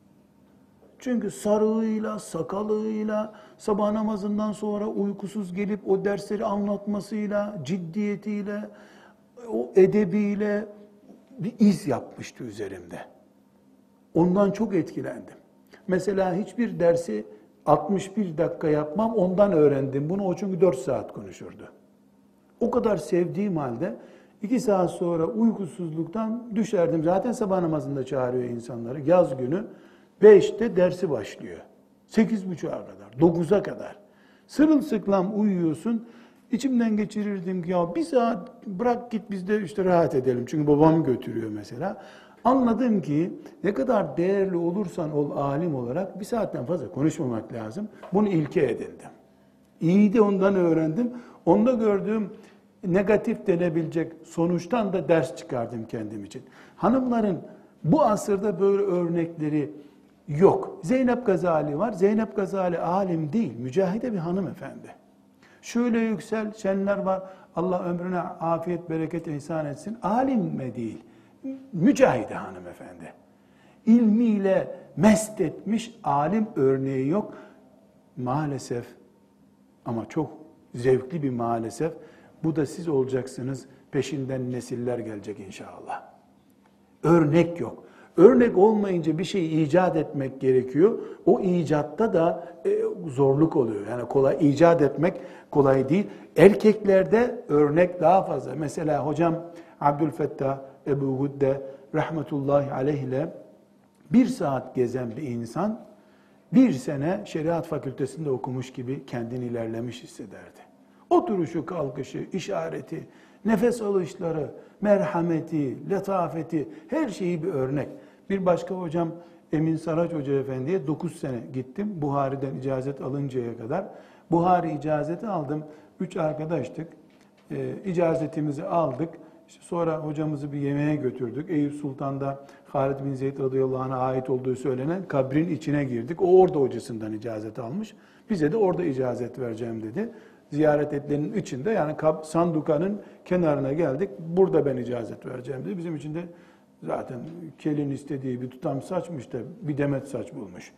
Çünkü sarığıyla, sakalıyla, sabah namazından sonra uykusuz gelip o dersleri anlatmasıyla, ciddiyetiyle, o edebiyle bir iz yapmıştı üzerimde. Ondan çok etkilendim. Mesela hiçbir dersi 61 dakika yapmam ondan öğrendim. Bunu o çünkü 4 saat konuşurdu. O kadar sevdiğim halde 2 saat sonra uykusuzluktan düşerdim. Zaten sabah namazında çağırıyor insanları. Yaz günü 5'te dersi başlıyor. 8.30'a kadar, 9'a kadar. Sırılsıklam uyuyorsun. İçimden geçirirdim ki ya bir saat bırak git biz de işte rahat edelim. Çünkü babam götürüyor mesela. Anladım ki ne kadar değerli olursan ol alim olarak bir saatten fazla konuşmamak lazım. Bunu ilke edindim. İyi de ondan öğrendim. Onda gördüğüm negatif denebilecek sonuçtan da ders çıkardım kendim için. Hanımların bu asırda böyle örnekleri yok. Zeynep Gazali var. Zeynep Gazali alim değil, mücahide bir hanımefendi. Şöyle yüksel, şenler var. Allah ömrüne afiyet, bereket ihsan etsin. Alim mi değil? Mücahide hanımefendi. İlmiyle mest etmiş alim örneği yok. Maalesef ama çok zevkli bir maalesef. Bu da siz olacaksınız. Peşinden nesiller gelecek inşallah. Örnek yok. Örnek olmayınca bir şey icat etmek gerekiyor. O icatta da e, zorluk oluyor. Yani kolay icat etmek kolay değil. Erkeklerde örnek daha fazla. Mesela hocam Abdülfettah Ebu Hudde rahmetullahi aleyh ile bir saat gezen bir insan bir sene şeriat fakültesinde okumuş gibi kendini ilerlemiş hissederdi. Oturuşu, kalkışı, işareti, nefes alışları, merhameti, letafeti, her şeyi bir örnek. Bir başka hocam Emin Saraç Hoca Efendi'ye 9 sene gittim. Buhari'den icazet alıncaya kadar. Buhari icazeti aldım. Üç arkadaştık. E, icazetimizi aldık. Sonra hocamızı bir yemeğe götürdük. Eyüp Sultan'da Halid bin Zeyd radıyallahu anh'a ait olduğu söylenen kabrin içine girdik. O orada hocasından icazet almış. Bize de orada icazet vereceğim dedi. Ziyaret etlerinin içinde yani sandukanın kenarına geldik. Burada ben icazet vereceğim dedi. Bizim için de zaten kelin istediği bir tutam saçmış da bir demet saç bulmuş.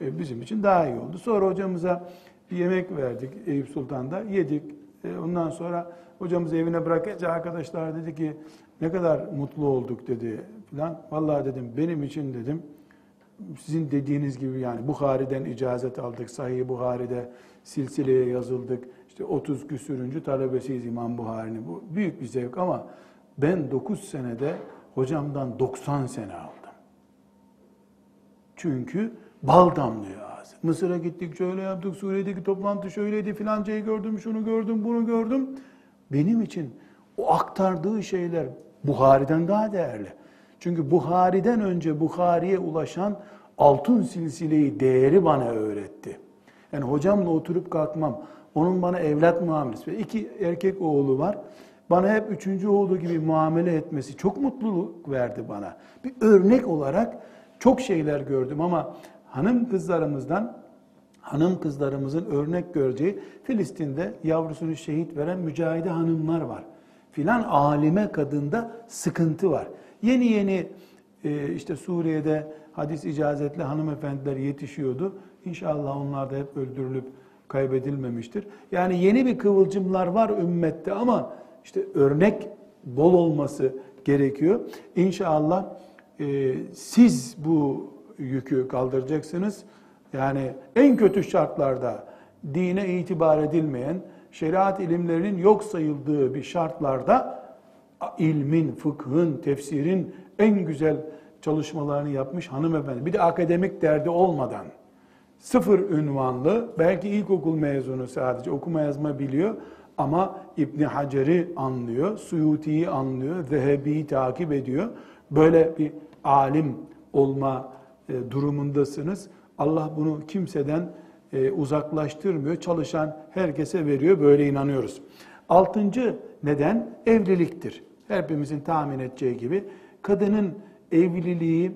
E, bizim için daha iyi oldu. Sonra hocamıza bir yemek verdik Eyüp Sultan'da. Yedik. E, ondan sonra hocamızı evine bırakınca arkadaşlar dedi ki ne kadar mutlu olduk dedi filan. Vallahi dedim benim için dedim sizin dediğiniz gibi yani Bukhari'den icazet aldık. Sahih Buhari'de silsileye yazıldık. İşte 30 küsürüncü talebesiyiz İmam Buhari'nin. Bu büyük bir zevk ama ben 9 senede hocamdan 90 sene aldım. Çünkü bal damlıyor ağzı. Mısır'a gittik şöyle yaptık, Suriye'deki toplantı şöyleydi filancayı gördüm, şunu gördüm, bunu gördüm. Benim için o aktardığı şeyler Buhari'den daha değerli. Çünkü Buhari'den önce Buhari'ye ulaşan altın silsileyi değeri bana öğretti. Yani hocamla oturup kalkmam, onun bana evlat muamelesi iki erkek oğlu var. Bana hep üçüncü oğlu gibi muamele etmesi çok mutluluk verdi bana. Bir örnek olarak çok şeyler gördüm ama hanım kızlarımızdan hanım kızlarımızın örnek göreceği Filistin'de yavrusunu şehit veren mücahide hanımlar var. Filan alime kadında sıkıntı var. Yeni yeni e, işte Suriye'de hadis icazetli hanımefendiler yetişiyordu. İnşallah onlar da hep öldürülüp kaybedilmemiştir. Yani yeni bir kıvılcımlar var ümmette ama işte örnek bol olması gerekiyor. İnşallah e, siz bu yükü kaldıracaksınız. Yani en kötü şartlarda dine itibar edilmeyen, şeriat ilimlerinin yok sayıldığı bir şartlarda ilmin, fıkhın, tefsirin en güzel çalışmalarını yapmış hanımefendi. Bir de akademik derdi olmadan sıfır ünvanlı, belki ilkokul mezunu sadece okuma yazma biliyor ama İbni Hacer'i anlıyor, Suyuti'yi anlıyor, Zehebi'yi takip ediyor. Böyle bir alim olma durumundasınız. Allah bunu kimseden e, uzaklaştırmıyor. Çalışan herkese veriyor. Böyle inanıyoruz. Altıncı neden evliliktir. Hepimizin tahmin edeceği gibi kadının evliliği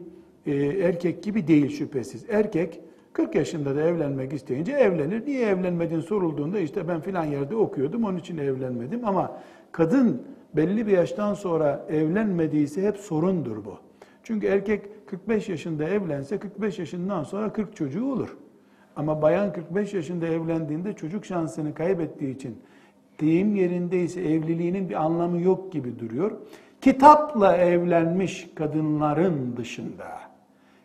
e, erkek gibi değil şüphesiz. Erkek 40 yaşında da evlenmek isteyince evlenir. Niye evlenmedin sorulduğunda işte ben filan yerde okuyordum onun için evlenmedim. Ama kadın belli bir yaştan sonra evlenmediyse hep sorundur bu. Çünkü erkek 45 yaşında evlense 45 yaşından sonra 40 çocuğu olur. Ama bayan 45 yaşında evlendiğinde çocuk şansını kaybettiği için deyim yerindeyse evliliğinin bir anlamı yok gibi duruyor. Kitapla evlenmiş kadınların dışında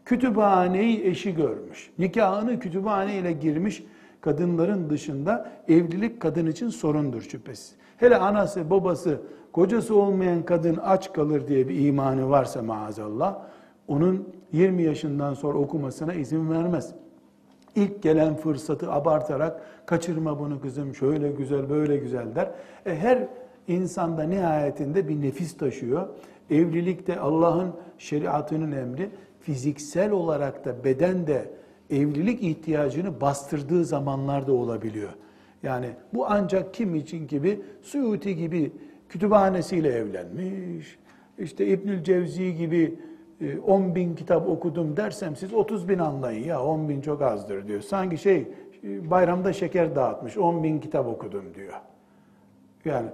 kütüphaneyi eşi görmüş, nikahını kütüphaneyle girmiş kadınların dışında evlilik kadın için sorundur şüphesiz. Hele anası, babası, kocası olmayan kadın aç kalır diye bir imanı varsa maazallah, onun 20 yaşından sonra okumasına izin vermez. İlk gelen fırsatı abartarak kaçırma bunu kızım şöyle güzel böyle güzel der. E her insanda nihayetinde bir nefis taşıyor. Evlilikte Allah'ın şeriatının emri fiziksel olarak da beden de evlilik ihtiyacını bastırdığı zamanlarda olabiliyor. Yani bu ancak kim için gibi Suyuti gibi kütüphanesiyle evlenmiş, işte İbnül Cevzi gibi 10 e, bin kitap okudum dersem siz 30 bin anlayın ya 10 bin çok azdır diyor. Sanki şey e, bayramda şeker dağıtmış 10 bin kitap okudum diyor. Yani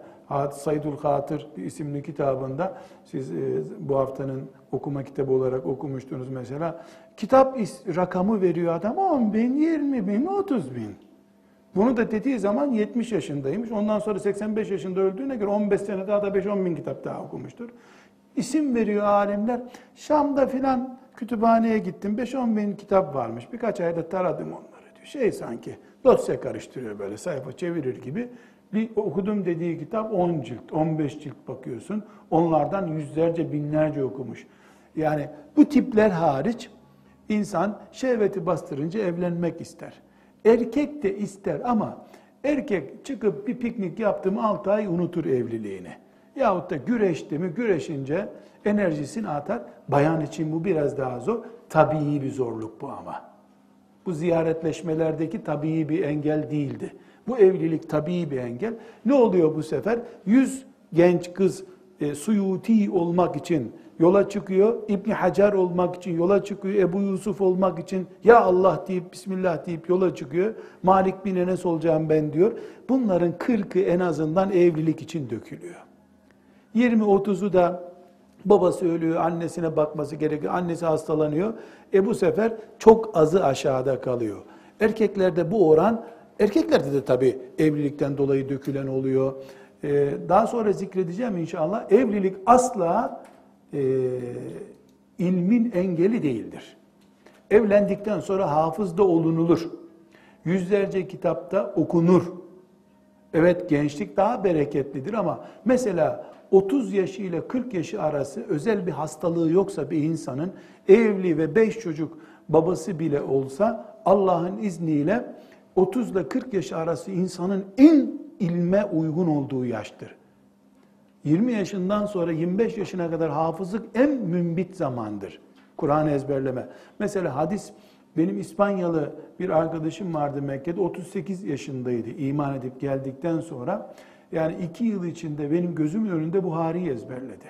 Saydul Hatır isimli kitabında siz e, bu haftanın okuma kitabı olarak okumuştunuz mesela. Kitap rakamı veriyor adam 10 bin, 20 bin, 30 bin. Bunu da dediği zaman 70 yaşındaymış. Ondan sonra 85 yaşında öldüğüne göre 15 sene daha da 5-10 bin kitap daha okumuştur. İsim veriyor alimler. Şam'da filan kütüphaneye gittim. 5-10 bin kitap varmış. Birkaç ayda taradım onları diyor. Şey sanki dosya karıştırıyor böyle sayfa çevirir gibi. Bir okudum dediği kitap 10 cilt, 15 cilt bakıyorsun. Onlardan yüzlerce, binlerce okumuş. Yani bu tipler hariç insan şehveti bastırınca evlenmek ister. Erkek de ister ama erkek çıkıp bir piknik yaptı mı 6 ay unutur evliliğini. Yahut da güreşti mi güreşince enerjisini atar. Bayan için bu biraz daha zor. Tabii bir zorluk bu ama. Bu ziyaretleşmelerdeki tabii bir engel değildi. Bu evlilik tabii bir engel. Ne oluyor bu sefer? Yüz genç kız e, suyuti olmak için yola çıkıyor. İbn Hacer olmak için yola çıkıyor. Ebu Yusuf olmak için ya Allah deyip Bismillah deyip yola çıkıyor. Malik bin Enes olacağım ben diyor. Bunların kırkı en azından evlilik için dökülüyor. 20-30'u da babası ölüyor, annesine bakması gerekiyor, annesi hastalanıyor. E bu sefer çok azı aşağıda kalıyor. Erkeklerde bu oran, erkeklerde de tabii evlilikten dolayı dökülen oluyor. Ee, daha sonra zikredeceğim inşallah. Evlilik asla e, ilmin engeli değildir. Evlendikten sonra hafız da olunulur. Yüzlerce kitapta okunur. Evet gençlik daha bereketlidir ama mesela 30 yaşı ile 40 yaşı arası özel bir hastalığı yoksa bir insanın evli ve 5 çocuk babası bile olsa Allah'ın izniyle 30 ile 40 yaş arası insanın en ilme uygun olduğu yaştır. 20 yaşından sonra 25 yaşına kadar hafızlık en mümbit zamandır. Kur'an ezberleme. Mesela hadis benim İspanyalı bir arkadaşım vardı Mekke'de 38 yaşındaydı iman edip geldikten sonra. Yani iki yıl içinde benim gözümün önünde Buhari'yi ezberledi.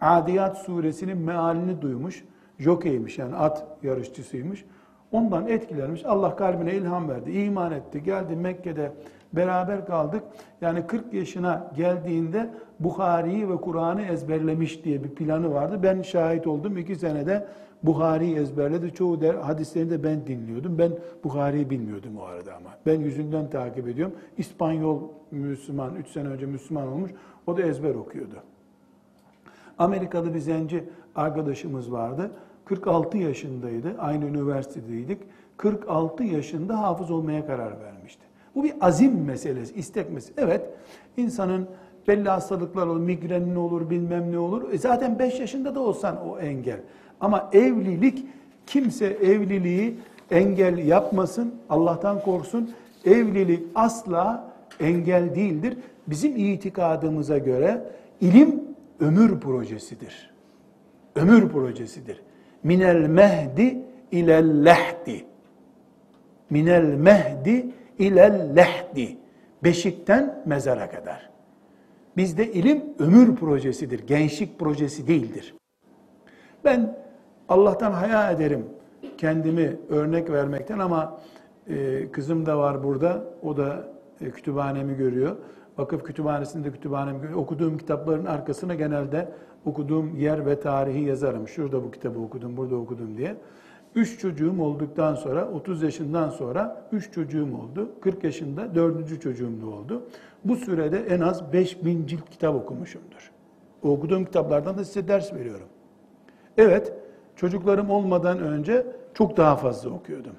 Adiyat suresinin mealini duymuş. Jokeymiş yani at yarışçısıymış. Ondan etkilenmiş. Allah kalbine ilham verdi. iman etti. Geldi Mekke'de beraber kaldık. Yani 40 yaşına geldiğinde Buhari'yi ve Kur'an'ı ezberlemiş diye bir planı vardı. Ben şahit oldum. iki senede Buhari'yi ezberledi. Çoğu der, hadislerini de ben dinliyordum. Ben Buhari'yi bilmiyordum o arada ama. Ben yüzünden takip ediyorum. İspanyol Müslüman, 3 sene önce Müslüman olmuş. O da ezber okuyordu. Amerikalı bir zenci arkadaşımız vardı. 46 yaşındaydı. Aynı üniversitedeydik. 46 yaşında hafız olmaya karar vermişti. Bu bir azim meselesi, istek meselesi. Evet, insanın belli hastalıklar olur, migrenin olur, bilmem ne olur. E zaten 5 yaşında da olsan o engel. Ama evlilik, kimse evliliği engel yapmasın, Allah'tan korksun. Evlilik asla engel değildir. Bizim itikadımıza göre ilim ömür projesidir. Ömür projesidir. Minel mehdi ilel lehdi. Minel mehdi ilel lehdi. Beşikten mezara kadar. Bizde ilim ömür projesidir, gençlik projesi değildir. Ben Allah'tan haya ederim kendimi örnek vermekten ama e, kızım da var burada. O da e, kütüphanemi görüyor. Vakıf kütüphanesinde kütüphanemi görüyor. Okuduğum kitapların arkasına genelde okuduğum yer ve tarihi yazarım. Şurada bu kitabı okudum, burada okudum diye. Üç çocuğum olduktan sonra, 30 yaşından sonra üç çocuğum oldu. 40 yaşında dördüncü çocuğum da oldu. Bu sürede en az 5000 cilt kitap okumuşumdur. O okuduğum kitaplardan da size ders veriyorum. Evet, çocuklarım olmadan önce çok daha fazla okuyordum.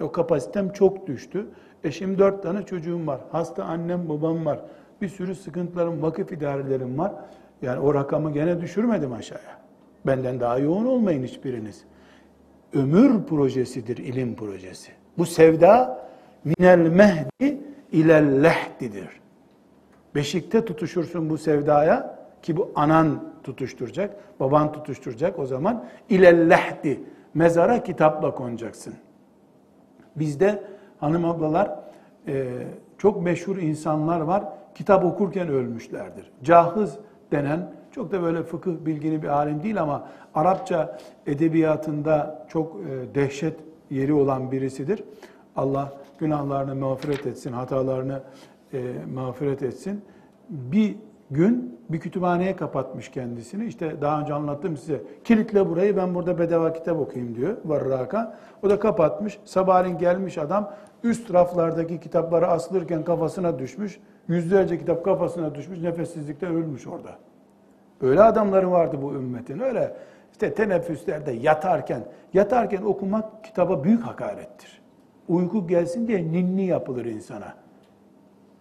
O kapasitem çok düştü. Eşim dört tane çocuğum var. Hasta annem babam var. Bir sürü sıkıntılarım, vakıf idarelerim var. Yani o rakamı gene düşürmedim aşağıya. Benden daha yoğun olmayın hiçbiriniz. Ömür projesidir ilim projesi. Bu sevda minel mehdi ilel lehdidir. Beşikte tutuşursun bu sevdaya ki bu anan tutuşturacak, baban tutuşturacak o zaman ilel lehdi mezara kitapla konacaksın. Bizde hanım ablalar e, çok meşhur insanlar var. Kitap okurken ölmüşlerdir. Cahız denen çok da böyle fıkıh bilgini bir alim değil ama Arapça edebiyatında çok e, dehşet yeri olan birisidir. Allah günahlarını mağfiret etsin, hatalarını e, mağfiret etsin. Bir gün bir kütüphaneye kapatmış kendisini. İşte daha önce anlattım size. Kilitle burayı ben burada bedava kitap okuyayım diyor Varraka. O da kapatmış. Sabahleyin gelmiş adam üst raflardaki kitapları asılırken kafasına düşmüş. Yüzlerce kitap kafasına düşmüş. Nefessizlikten ölmüş orada. Öyle adamları vardı bu ümmetin. Öyle işte teneffüslerde yatarken, yatarken okumak kitaba büyük hakarettir. Uyku gelsin diye ninni yapılır insana.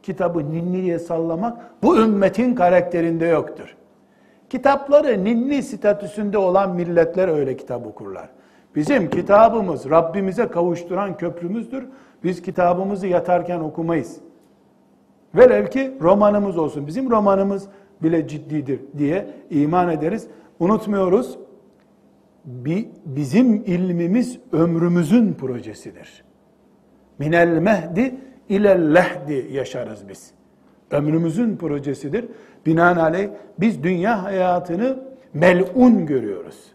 Kitabı ninniye sallamak bu ümmetin karakterinde yoktur. Kitapları ninni statüsünde olan milletler öyle kitap okurlar. Bizim kitabımız Rabbimize kavuşturan köprümüzdür. Biz kitabımızı yatarken okumayız. Velev ki romanımız olsun. Bizim romanımız bile ciddidir diye iman ederiz. Unutmuyoruz. Bizim ilmimiz ömrümüzün projesidir. Minel mehdi ilel lehdi yaşarız biz. Ömrümüzün projesidir. Binaenaleyh biz dünya hayatını melun görüyoruz.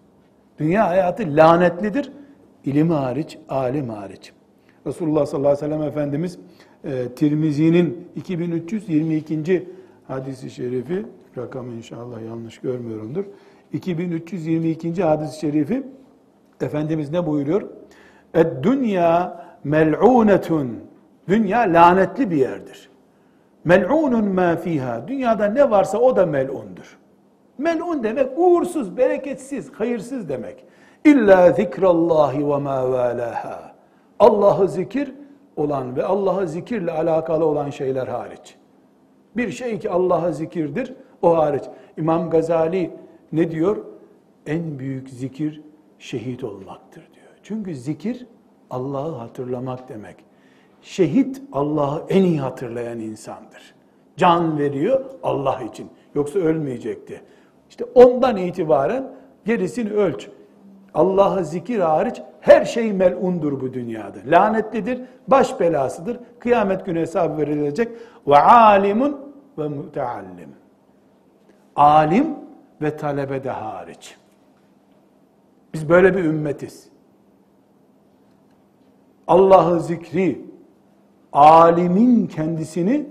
Dünya hayatı lanetlidir. İlim hariç, alim hariç. Resulullah sallallahu aleyhi ve sellem Efendimiz e, Tirmizi'nin 2322. hadisi şerifi, rakamı inşallah yanlış görmüyorumdur. 2322. hadis-i şerifi Efendimiz ne buyuruyor? Ed-dünya mel'unetun. Dünya lanetli bir yerdir. Mel'unun ma fiha. Dünyada ne varsa o da mel'undur. Mel'un demek uğursuz, bereketsiz, hayırsız demek. İlla zikrallahi ve ma valaha. Allah'ı zikir olan ve Allah'ı zikirle alakalı olan şeyler hariç. Bir şey ki Allah'a zikirdir, o hariç. İmam Gazali ne diyor? En büyük zikir şehit olmaktır diyor. Çünkü zikir Allah'ı hatırlamak demek. Şehit Allah'ı en iyi hatırlayan insandır. Can veriyor Allah için. Yoksa ölmeyecekti. İşte ondan itibaren gerisini ölç. Allah'ı zikir hariç her şey melundur bu dünyada. Lanetlidir, baş belasıdır. Kıyamet günü hesap verilecek. Ve alimun ve müteallim. Alim ve talebe de hariç. Biz böyle bir ümmetiz. Allah'ı zikri, alimin kendisini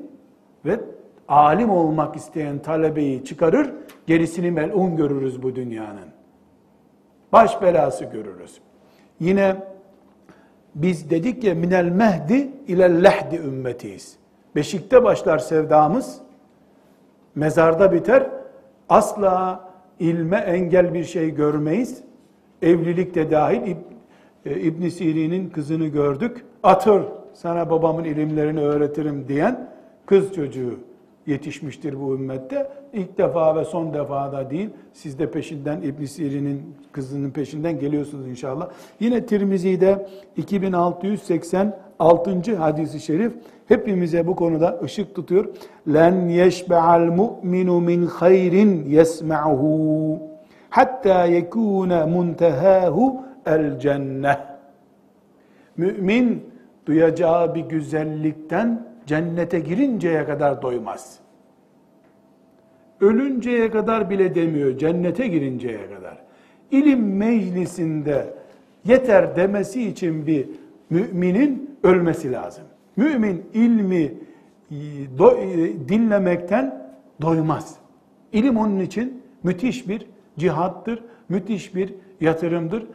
ve alim olmak isteyen talebeyi çıkarır, gerisini melun görürüz bu dünyanın. Baş belası görürüz. Yine biz dedik ya minel mehdi ile lehdi ümmetiyiz. Beşikte başlar sevdamız, mezarda biter. Asla ilme engel bir şey görmeyiz. Evlilik de dahil e, İbn Sirin'in kızını gördük. Atır sana babamın ilimlerini öğretirim diyen kız çocuğu yetişmiştir bu ümmette. İlk defa ve son defa da değil. Siz de peşinden İbn Sirin'in kızının peşinden geliyorsunuz inşallah. Yine Tirmizi'de 2686. hadisi şerif hepimize bu konuda ışık tutuyor. Len yeşbe'al mu'minu min hayrin yesma'hu hatta yekune muntehahu el cenneh. Mümin duyacağı bir güzellikten cennete girinceye kadar doymaz. Ölünceye kadar bile demiyor, cennete girinceye kadar. İlim meclisinde yeter demesi için bir müminin ölmesi lazım. Mümin ilmi e, do, e, dinlemekten doymaz. İlim onun için müthiş bir cihattır, müthiş bir yatırımdır.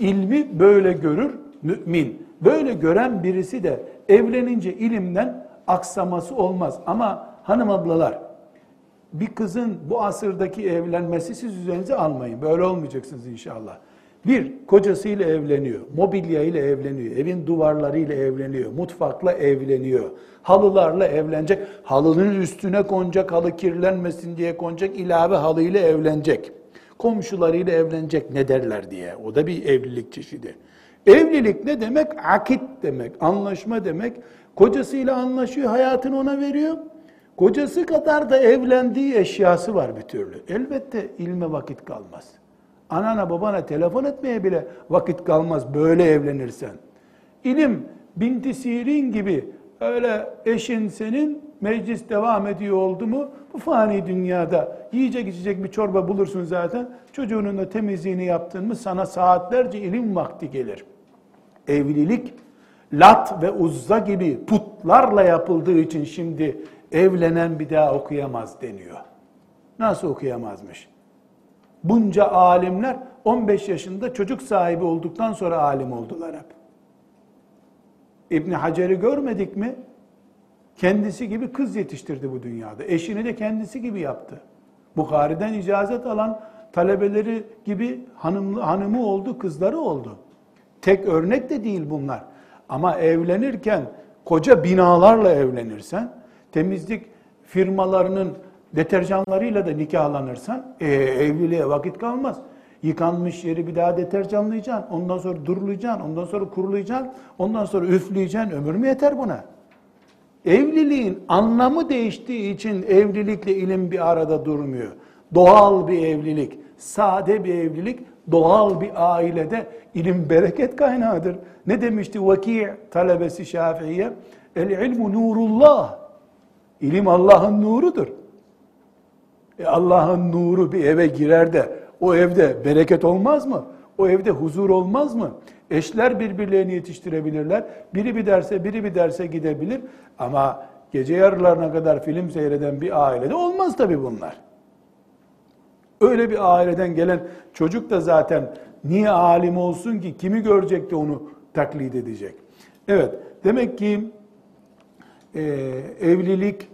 İlmi böyle görür mümin. Böyle gören birisi de evlenince ilimden aksaması olmaz. Ama hanım ablalar bir kızın bu asırdaki evlenmesi siz üzerinize almayın. Böyle olmayacaksınız inşallah. Bir, kocasıyla evleniyor, mobilya ile evleniyor, evin duvarlarıyla evleniyor, mutfakla evleniyor, halılarla evlenecek, halının üstüne konacak, halı kirlenmesin diye konacak, ilave halıyla evlenecek. Komşularıyla evlenecek ne derler diye. O da bir evlilik çeşidi. Evlilik ne demek? Akit demek, anlaşma demek. Kocasıyla anlaşıyor, hayatını ona veriyor. Kocası kadar da evlendiği eşyası var bir türlü. Elbette ilme vakit kalmaz. Anana babana telefon etmeye bile vakit kalmaz böyle evlenirsen. İlim binti sirin gibi öyle eşin senin meclis devam ediyor oldu mu bu fani dünyada yiyecek içecek bir çorba bulursun zaten. Çocuğunun da temizliğini yaptın mı sana saatlerce ilim vakti gelir. Evlilik Lat ve Uzza gibi putlarla yapıldığı için şimdi evlenen bir daha okuyamaz deniyor. Nasıl okuyamazmış? Bunca alimler 15 yaşında çocuk sahibi olduktan sonra alim oldular hep. İbni Hacer'i görmedik mi? Kendisi gibi kız yetiştirdi bu dünyada. Eşini de kendisi gibi yaptı. Bukhari'den icazet alan talebeleri gibi hanımlı, hanımı oldu, kızları oldu. Tek örnek de değil bunlar. Ama evlenirken koca binalarla evlenirsen, temizlik firmalarının deterjanlarıyla da nikahlanırsan e, evliliğe vakit kalmaz. Yıkanmış yeri bir daha deterjanlayacaksın, ondan sonra durulayacaksın, ondan sonra kurulayacaksın, ondan sonra üfleyeceksin. Ömür mü yeter buna? Evliliğin anlamı değiştiği için evlilikle ilim bir arada durmuyor. Doğal bir evlilik, sade bir evlilik, doğal bir ailede ilim bereket kaynağıdır. Ne demişti Vaki talebesi Şafii'ye? El ilmu nurullah. İlim Allah'ın nurudur. E Allah'ın nuru bir eve girer de o evde bereket olmaz mı? O evde huzur olmaz mı? Eşler birbirlerini yetiştirebilirler. Biri bir derse, biri bir derse gidebilir. Ama gece yarılarına kadar film seyreden bir ailede olmaz tabii bunlar. Öyle bir aileden gelen çocuk da zaten niye alim olsun ki? Kimi görecek de onu taklit edecek? Evet, demek ki e, evlilik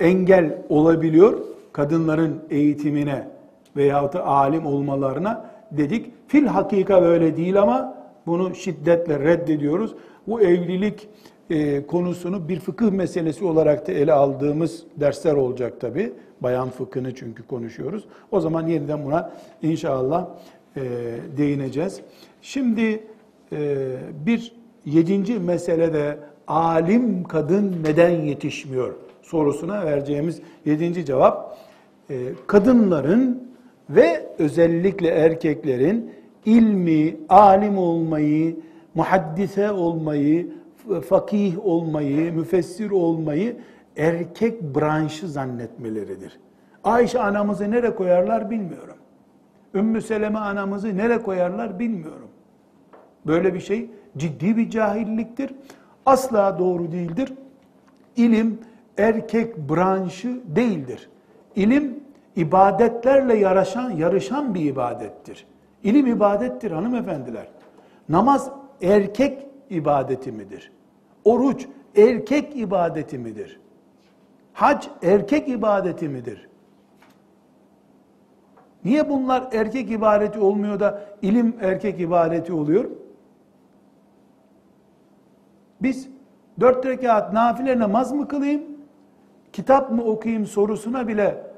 engel olabiliyor kadınların eğitimine veyahut da alim olmalarına dedik. Fil hakika böyle değil ama bunu şiddetle reddediyoruz. Bu evlilik e, konusunu bir fıkıh meselesi olarak da ele aldığımız dersler olacak tabi. Bayan fıkhını çünkü konuşuyoruz. O zaman yeniden buna inşallah e, değineceğiz. Şimdi e, bir yedinci meselede alim kadın neden yetişmiyor sorusuna vereceğimiz yedinci cevap kadınların ve özellikle erkeklerin ilmi, alim olmayı, muhaddise olmayı, fakih olmayı, müfessir olmayı erkek branşı zannetmeleridir. Ayşe anamızı nereye koyarlar bilmiyorum. Ümmü Seleme anamızı nereye koyarlar bilmiyorum. Böyle bir şey ciddi bir cahilliktir. Asla doğru değildir. İlim erkek branşı değildir. İlim ibadetlerle yarışan, yarışan bir ibadettir. İlim ibadettir hanımefendiler. Namaz erkek ibadeti midir? Oruç erkek ibadeti midir? Hac erkek ibadeti midir? Niye bunlar erkek ibadeti olmuyor da ilim erkek ibadeti oluyor? Biz dört rekat nafile namaz mı kılayım, kitap mı okuyayım sorusuna bile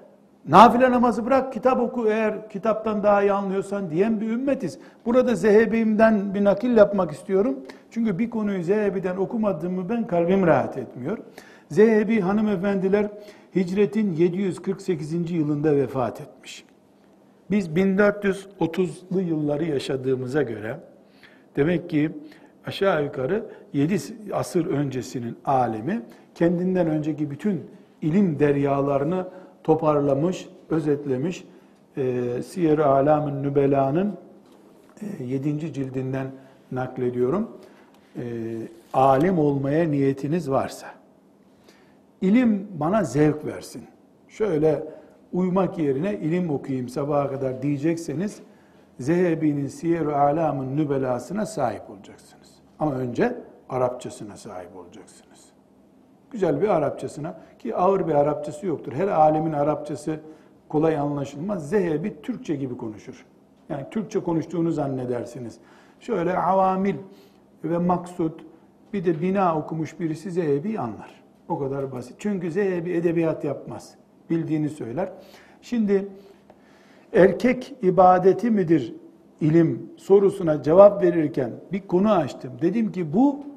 nafile namazı bırak kitap oku eğer kitaptan daha iyi anlıyorsan diyen bir ümmetiz. Burada Zehebi'mden bir nakil yapmak istiyorum. Çünkü bir konuyu Zehebi'den okumadığımı ben kalbim rahat etmiyor. Zehebi hanımefendiler hicretin 748. yılında vefat etmiş. Biz 1430'lu yılları yaşadığımıza göre demek ki aşağı yukarı 7 asır öncesinin alemi kendinden önceki bütün ilim deryalarını toparlamış, özetlemiş. E, Siyer-i Alam'ın Nübela'nın e, 7. cildinden naklediyorum. E, alim olmaya niyetiniz varsa, ilim bana zevk versin. Şöyle uyumak yerine ilim okuyayım sabaha kadar diyecekseniz, Zehebi'nin Siyer-i Alam'ın Nübelasına sahip olacaksınız. Ama önce Arapçasına sahip olacaksınız. Güzel bir Arapçasına ki ağır bir Arapçası yoktur. Her alemin Arapçası kolay anlaşılmaz. Zehebi Türkçe gibi konuşur. Yani Türkçe konuştuğunu zannedersiniz. Şöyle avamil ve maksud bir de bina okumuş birisi Zehebi anlar. O kadar basit. Çünkü Zehebi edebiyat yapmaz. Bildiğini söyler. Şimdi erkek ibadeti midir ilim sorusuna cevap verirken bir konu açtım. Dedim ki bu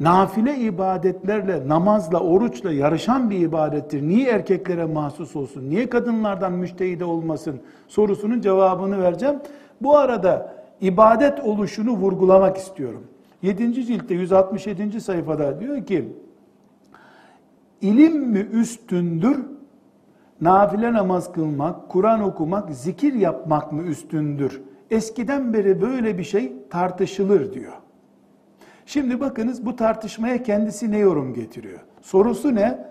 nafile ibadetlerle, namazla, oruçla yarışan bir ibadettir. Niye erkeklere mahsus olsun? Niye kadınlardan müştehide olmasın? Sorusunun cevabını vereceğim. Bu arada ibadet oluşunu vurgulamak istiyorum. 7. ciltte 167. sayfada diyor ki, ilim mi üstündür, nafile namaz kılmak, Kur'an okumak, zikir yapmak mı üstündür? Eskiden beri böyle bir şey tartışılır diyor. Şimdi bakınız bu tartışmaya kendisi ne yorum getiriyor? Sorusu ne?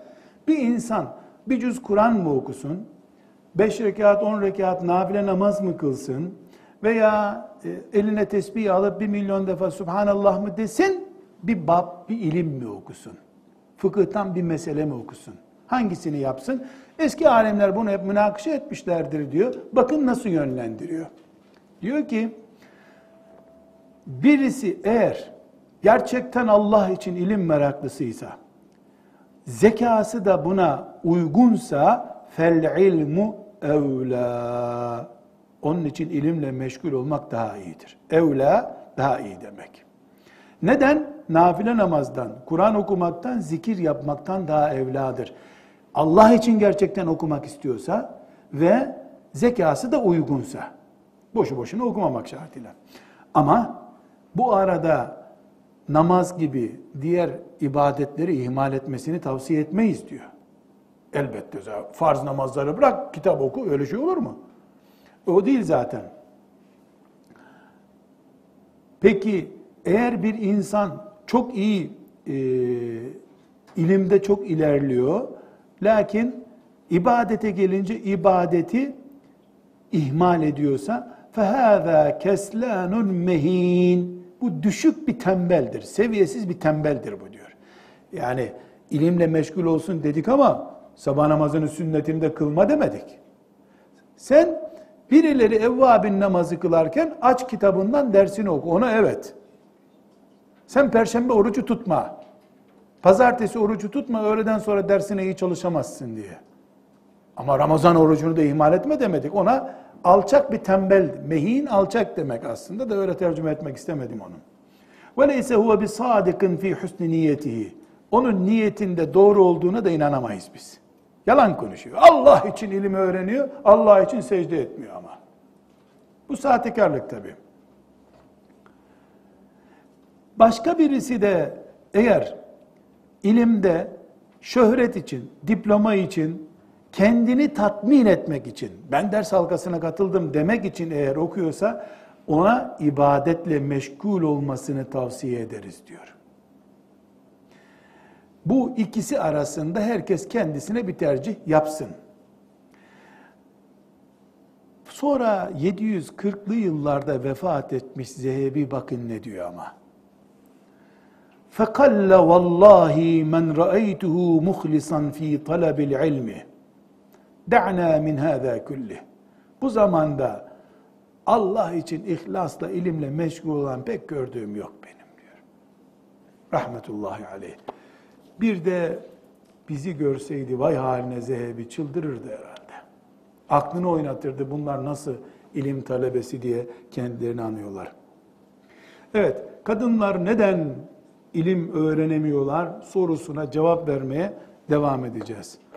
Bir insan bir cüz Kur'an mı okusun? Beş rekat, on rekat nafile namaz mı kılsın? Veya e, eline tesbih alıp bir milyon defa Subhanallah mı desin? Bir bab, bir ilim mi okusun? Fıkıhtan bir mesele mi okusun? Hangisini yapsın? Eski alemler bunu hep münakışa etmişlerdir diyor. Bakın nasıl yönlendiriyor. Diyor ki, birisi eğer gerçekten Allah için ilim meraklısıysa, zekası da buna uygunsa, fel ilmu evla. Onun için ilimle meşgul olmak daha iyidir. Evla daha iyi demek. Neden? Nafile namazdan, Kur'an okumaktan, zikir yapmaktan daha evladır. Allah için gerçekten okumak istiyorsa ve zekası da uygunsa. Boşu boşuna okumamak şartıyla. Ama bu arada namaz gibi diğer ibadetleri ihmal etmesini tavsiye etmeyiz diyor. Elbette farz namazları bırak kitap oku öyle şey olur mu? O değil zaten. Peki eğer bir insan çok iyi e, ilimde çok ilerliyor lakin ibadete gelince ibadeti ihmal ediyorsa فَهَذَا كَسْلَانٌ mehin bu düşük bir tembeldir, seviyesiz bir tembeldir bu diyor. Yani ilimle meşgul olsun dedik ama sabah namazının sünnetini de kılma demedik. Sen Birileri evvabin namazı kılarken aç kitabından dersini oku. Ona evet. Sen perşembe orucu tutma. Pazartesi orucu tutma, öğleden sonra dersine iyi çalışamazsın diye. Ama Ramazan orucunu da ihmal etme demedik. Ona alçak bir tembel, mehin alçak demek aslında da öyle tercüme etmek istemedim onun. Ve leyse huve bi sadikin fi husni niyetihi. Onun niyetinde doğru olduğuna da inanamayız biz. Yalan konuşuyor. Allah için ilim öğreniyor, Allah için secde etmiyor ama. Bu sahtekarlık tabii. Başka birisi de eğer ilimde şöhret için, diploma için, kendini tatmin etmek için, ben ders halkasına katıldım demek için eğer okuyorsa, ona ibadetle meşgul olmasını tavsiye ederiz diyor. Bu ikisi arasında herkes kendisine bir tercih yapsın. Sonra 740'lı yıllarda vefat etmiş Zehebi bakın ne diyor ama. فَقَلَّ وَاللّٰهِ مَنْ رَأَيْتُهُ مُخْلِصًا ف۪ي طَلَبِ الْعِلْمِ Da'na min hâzâ kullih. Bu zamanda Allah için ihlasla, ilimle meşgul olan pek gördüğüm yok benim diyor. Rahmetullahi aleyh. Bir de bizi görseydi vay haline Zehebi çıldırırdı herhalde. Aklını oynatırdı bunlar nasıl ilim talebesi diye kendilerini anıyorlar. Evet, kadınlar neden ilim öğrenemiyorlar sorusuna cevap vermeye devam edeceğiz.